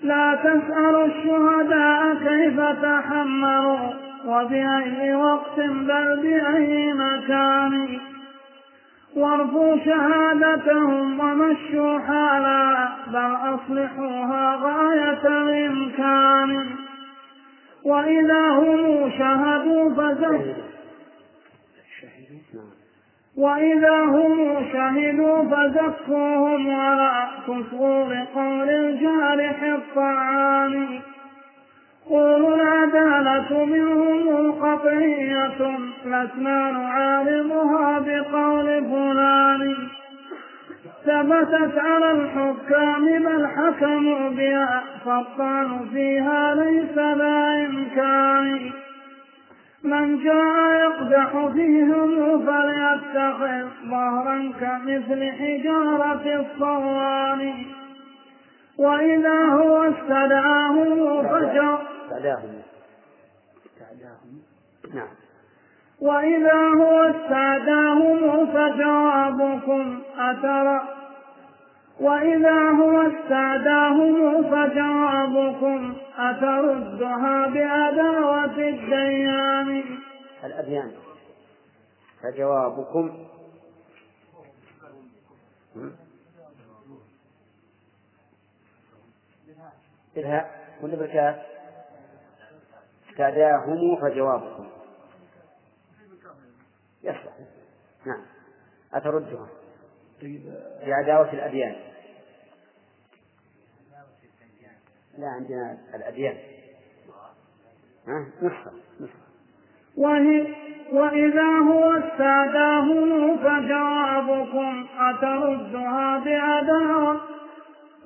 لا تسألوا الشهداء كيف تحملوا وبأي وقت بل بأي مكان. وارفوا شهادتهم ومشوا حالا بل أصلحوها غاية الإمكان. وإذا هم شهدوا فزكوا وإذا هم شهدوا فزكوهم ولا تصغوا لقول الجارح الطعام قولوا العدالة منهم قطعية لسنا نعارضها بقول فلان. ثبتت على الحكام بل حكموا بها فالطعن فيها ليس ذا إمكان. من جاء يقدح فيهم فليتخذ ظهرا كمثل حجارة الصوان. وإذا هو استدعاهم فجر استعداهم استعداهم نعم. وإذا هو استعداهم فجوابكم أترى وإذا هو استعداهم فجوابكم أتردها بعداوة الديان؟ الأديان. فجوابكم؟ بالهاء. ولا بالكاف؟ استعداهم فجوابكم. يصلح. نعم. أتردها. بعداوة الأديان. لا عندنا الأديان. نسخة وهي وإذا هو استعداهم فجوابكم أتردها بعداوة.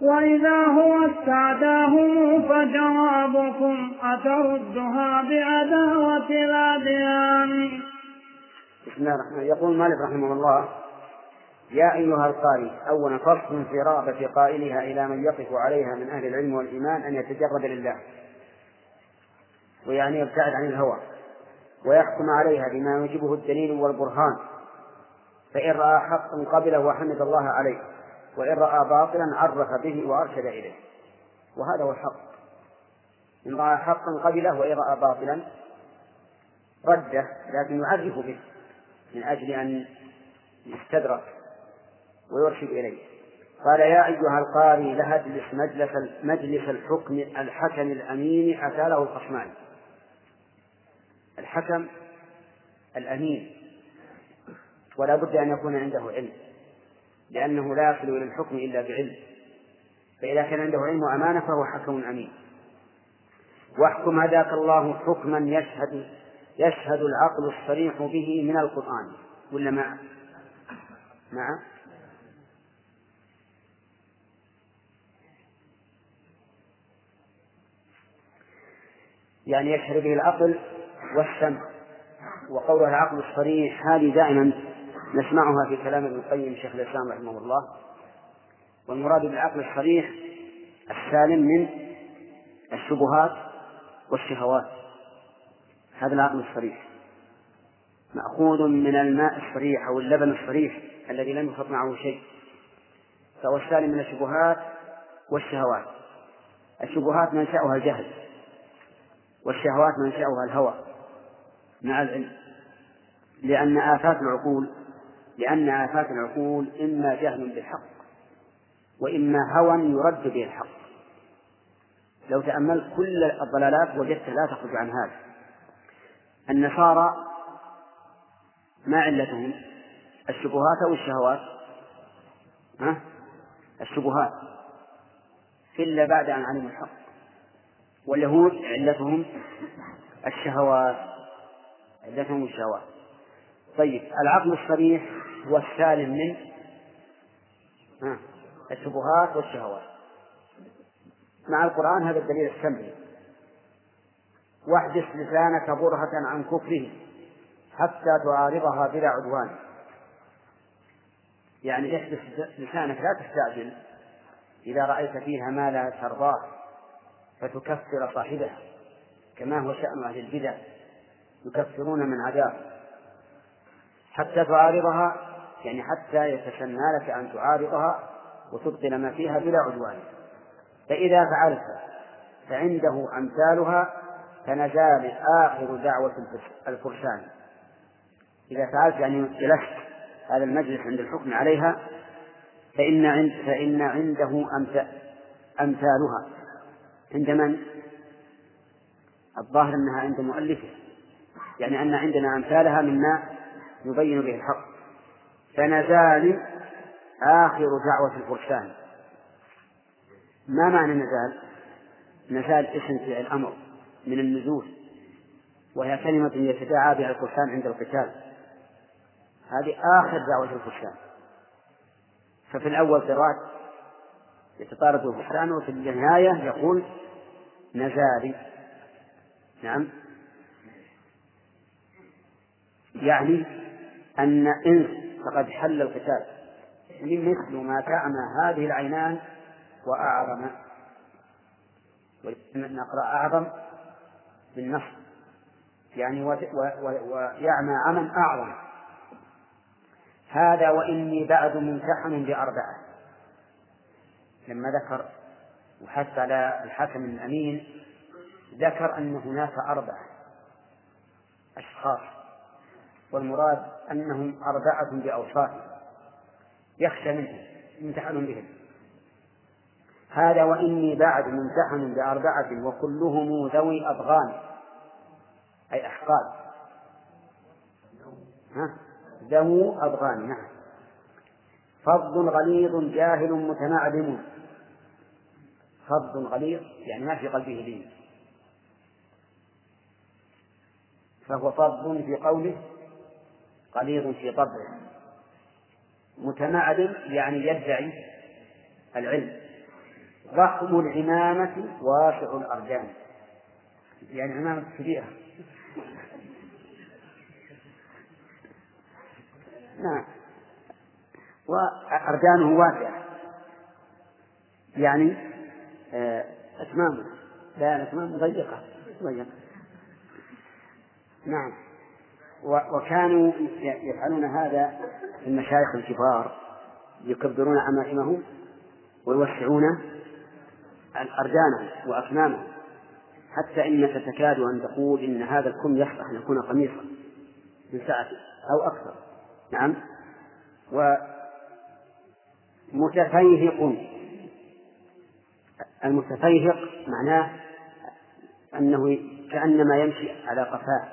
وإذا هو استعداهم فجوابكم أتردها بعداوة الأديان بسم الله الرحمن الرحيم. يقول مالك رحمه الله يا أيها القارئ أولا فصل في رغبة قائلها إلى من يقف عليها من أهل العلم والإيمان أن يتجرد لله. ويعني يبتعد عن الهوى. ويحكم عليها بما يوجبه الدليل والبرهان. فإن رأى حقا قبله وحمد الله عليه وإن رأى باطلا عرف به وأرشد إليه. وهذا هو الحق. إن رأى حقا قبله وإن رأى باطلا رده لكن يعرف به من أجل أن يستدرك. ويرشد إليه. قال يا أيها القاري لا مجلس مجلس الحكم الحكم الأمين أتى له الخصمان الحكم الأمين. ولا بد أن يكون عنده علم لأنه لا يصل إلى الحكم إلا بعلم. فإذا كان عنده علم وأمانة فهو حكم أمين. واحكم هداك الله حكما يشهد يشهد العقل الصريح به من القرآن. ولا مع مع يعني يشهد به العقل والسمع. وقولها العقل الصريح هذه دائما نسمعها في كلام ابن القيم شيخ الإسلام رحمه الله. والمراد بالعقل الصريح السالم من الشبهات والشهوات. هذا العقل الصريح. مأخوذ من الماء الصريح أو اللبن الصريح الذي لم يخط معه شيء. فهو السالم من الشبهات والشهوات. الشبهات منشأها الجهل. والشهوات منشأها الهوى. مع العلم. لأن آفات العقول لأن آفات العقول إما جهل بالحق وإما هوى يرد به الحق. لو تأملت كل الضلالات وجدت لا تخرج عن هذا. النصارى ما علتهم؟ الشبهات أو الشهوات؟ ها؟ الشبهات. إلا بعد أن علموا الحق. واليهود علتهم الشهوات علتهم الشهوات. طيب العقل الصريح هو السالم من الشبهات والشهوات. مع القرآن هذا الدليل السمعي. واحدث لسانك برهة عن كفره حتى تعارضها بلا عدوان. يعني احدث لسانك لا تستعجل إذا رأيت فيها ما لا ترضاه. فتكفر صاحبها كما هو شأن أهل البدع يكفرون من عذاب. حتى تعارضها يعني حتى يتسنى لك أن تعارضها وتبطل ما فيها بلا عدوان. فإذا فعلت فعنده أمثالها فنزال آخر دعوة الفرسان. إذا فعلت يعني جلست هذا المجلس عند الحكم عليها فإن عند فإن عنده أمثالها. عند من؟ الظاهر أنها عند مؤلفه يعني أن عندنا أمثالها مما يبين به الحق فنزال آخر دعوة الفرسان ما معنى نزال؟ نزال اسم فعل أمر من النزول وهي كلمة يتداعى بها الفرسان عند القتال هذه آخر دعوة الفرسان ففي الأول قراءة يتطارد الفرسان وفي النهاية يقول نزالي نعم. يعني أن إنس فقد حل القتال. مثل ما تعمى هذه العينان وأعظم. نقرأ أعظم بالنص يعني ويعمى عمى أعظم. هذا وإني بعد ممتحن بأربعة. لما ذكر وحث على الحكم الأمين ذكر أن هناك أربعة أشخاص والمراد أنهم أربعة بأوصاف يخشى منهم يمتحن بهم. هذا وإني بعد ممتحن بأربعة وكلهم ذوي أضغان أي أحقاد. ها؟ ذو أضغان نعم. فض غليظ جاهل متنعدم فض غليظ يعني ما في قلبه دين. فهو فض في قوله غليظ في طبعه. متنعدم يعني يدعي العلم. ضخم العمامة واسع الأرجان. يعني عمامة كبيرة. نعم. وأرجانه واسعة. يعني آه، أكمامه لا أكمام ضيقة. ضيقة. نعم. وكانوا يفعلون هذا المشايخ الكبار يكبرون أماكنهم ويوسعون أرجانهم وأكمامهم حتى إنك تكاد أن تقول إن هذا الكم يصلح أن يكون قميصا من ساعة أو أكثر. نعم. ومتفيهق المتفيهق معناه أنه كأنما يمشي على قفاه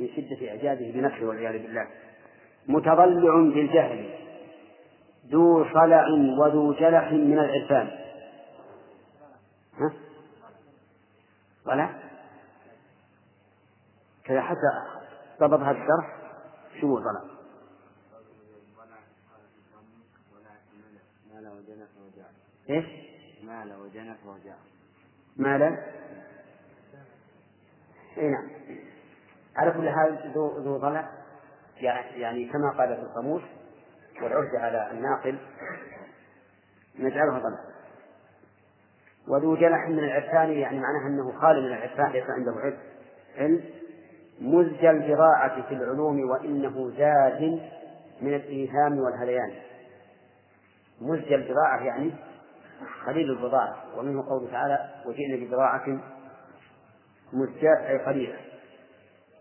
من شدة إعجابه بنفسه والعياذ بالله متضلع بالجهل ذو صلع وذو جلح من العرفان ها؟ ولا كذا حتى ضبط هذا الشرح شو صلع إيش؟ مال وجنف وجاع مال إي نعم. على كل حال ذو ذو ضلع يعني كما قال في القاموس والعرف على الناقل نجعلها ضلع وذو جنح من العرفان يعني معناه أنه خالي من العرفان ليس عنده علم. علم. مزج البراعة في العلوم وإنه زاد من الإيهام والهذيان مزج البضاعة يعني قليل البضاعة. ومنه قوله تعالى وجئنا ببضاعة مزجاة أي قليلة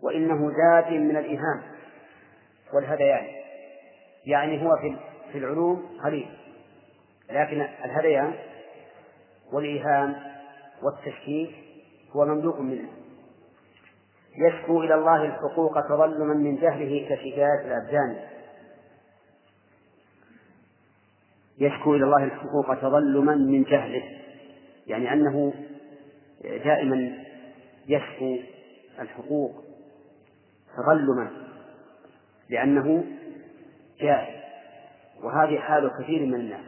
وإنه زاد من الإيهام والهذيان يعني هو في في العلوم قليل لكن الهذيان والإيهام والتشكيك هو مملوك منه. يشكو إلى الله الحقوق تظلما من جهله كشكاية الأبدان. يشكو إلى الله الحقوق تظلما من جهله يعني أنه دائما يشكو الحقوق تظلما لأنه جاهل وهذه حال كثير من الناس.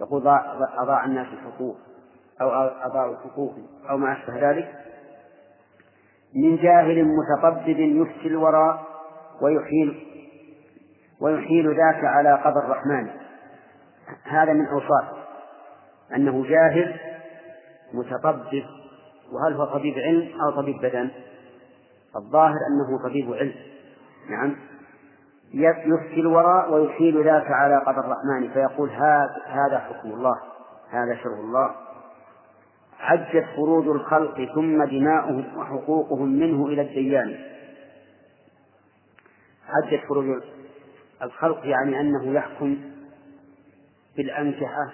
يقول أضاع الناس الحقوق أو أضاعوا الحقوق أو ما أشبه ذلك؟ من جاهل متطبب يفتي الورى ويحيل ويحيل ذاك على قدر الرحمن. هذا من أوصافه أنه جاهل متطبب وهل هو طبيب علم أو طبيب بدن؟ الظاهر أنه طبيب علم. نعم. يفتي الوراء ويحيل ذاك على قدر الرحمن فيقول هذا حكم الله هذا شرع الله. حجت فروج الخلق ثم دماؤهم وحقوقهم منه إلى الديان. حجت فروج الخلق يعني أنه يحكم بالأنكحة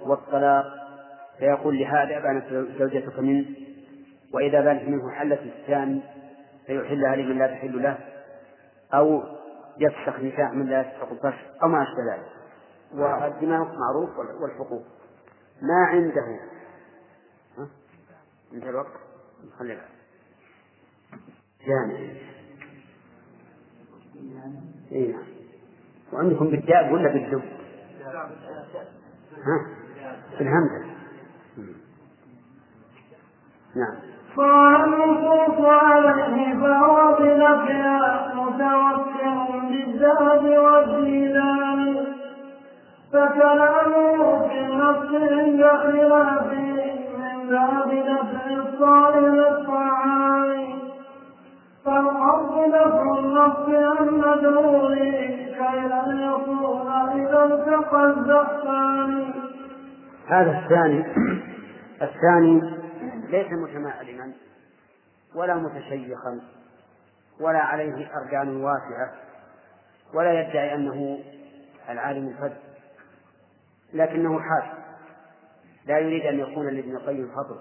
والطلاق فيقول لهذا بانت زوجتك منه وإذا بانت منه حلت الثاني فيحلها لمن لا تحل له أو يفسخ نكاح من لا يستحق الفسخ أو ما أشبه ذلك. والدماء معروف والحقوق. ما عنده؟ انتهى الوقت؟ خلي جامع. اي نعم وعندكم بالداء ولا بالدب؟ ها؟ بالهمزة نعم. فالنصوص عليه فهو بنفيها متوكل بالذهب والدينار فكلامه في نفس عند خلافه من ذهب نفع الصائم الطعام نفع النفس عن مدعوه كي لم يكون إذا التقى الزحفان. هذا الثاني. الثاني ليس متمائلا ولا متشيخا ولا عليه أرجان واسعة ولا يدعي أنه العالم الفذ لكنه حاش لا يريد أن يكون لابن القيم فضل.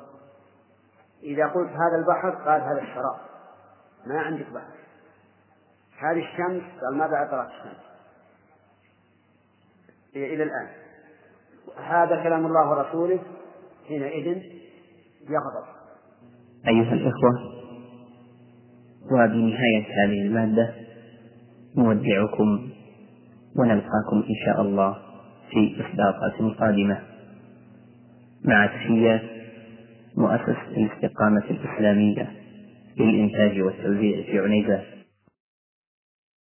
إذا قلت هذا البحر قال هذا الشراب. ما عندك بحر هذه الشمس قال ما بعد طلعت الشمس إلى الآن. هذا كلام الله ورسوله حينئذ يغضب. أيها الإخوة وبنهاية هذه المادة. نودعكم ونلقاكم إن شاء الله في إصداقات قادمة. مع تحيات مؤسسة الاستقامة الإسلامية. للإنتاج والتوزيع في عنيزة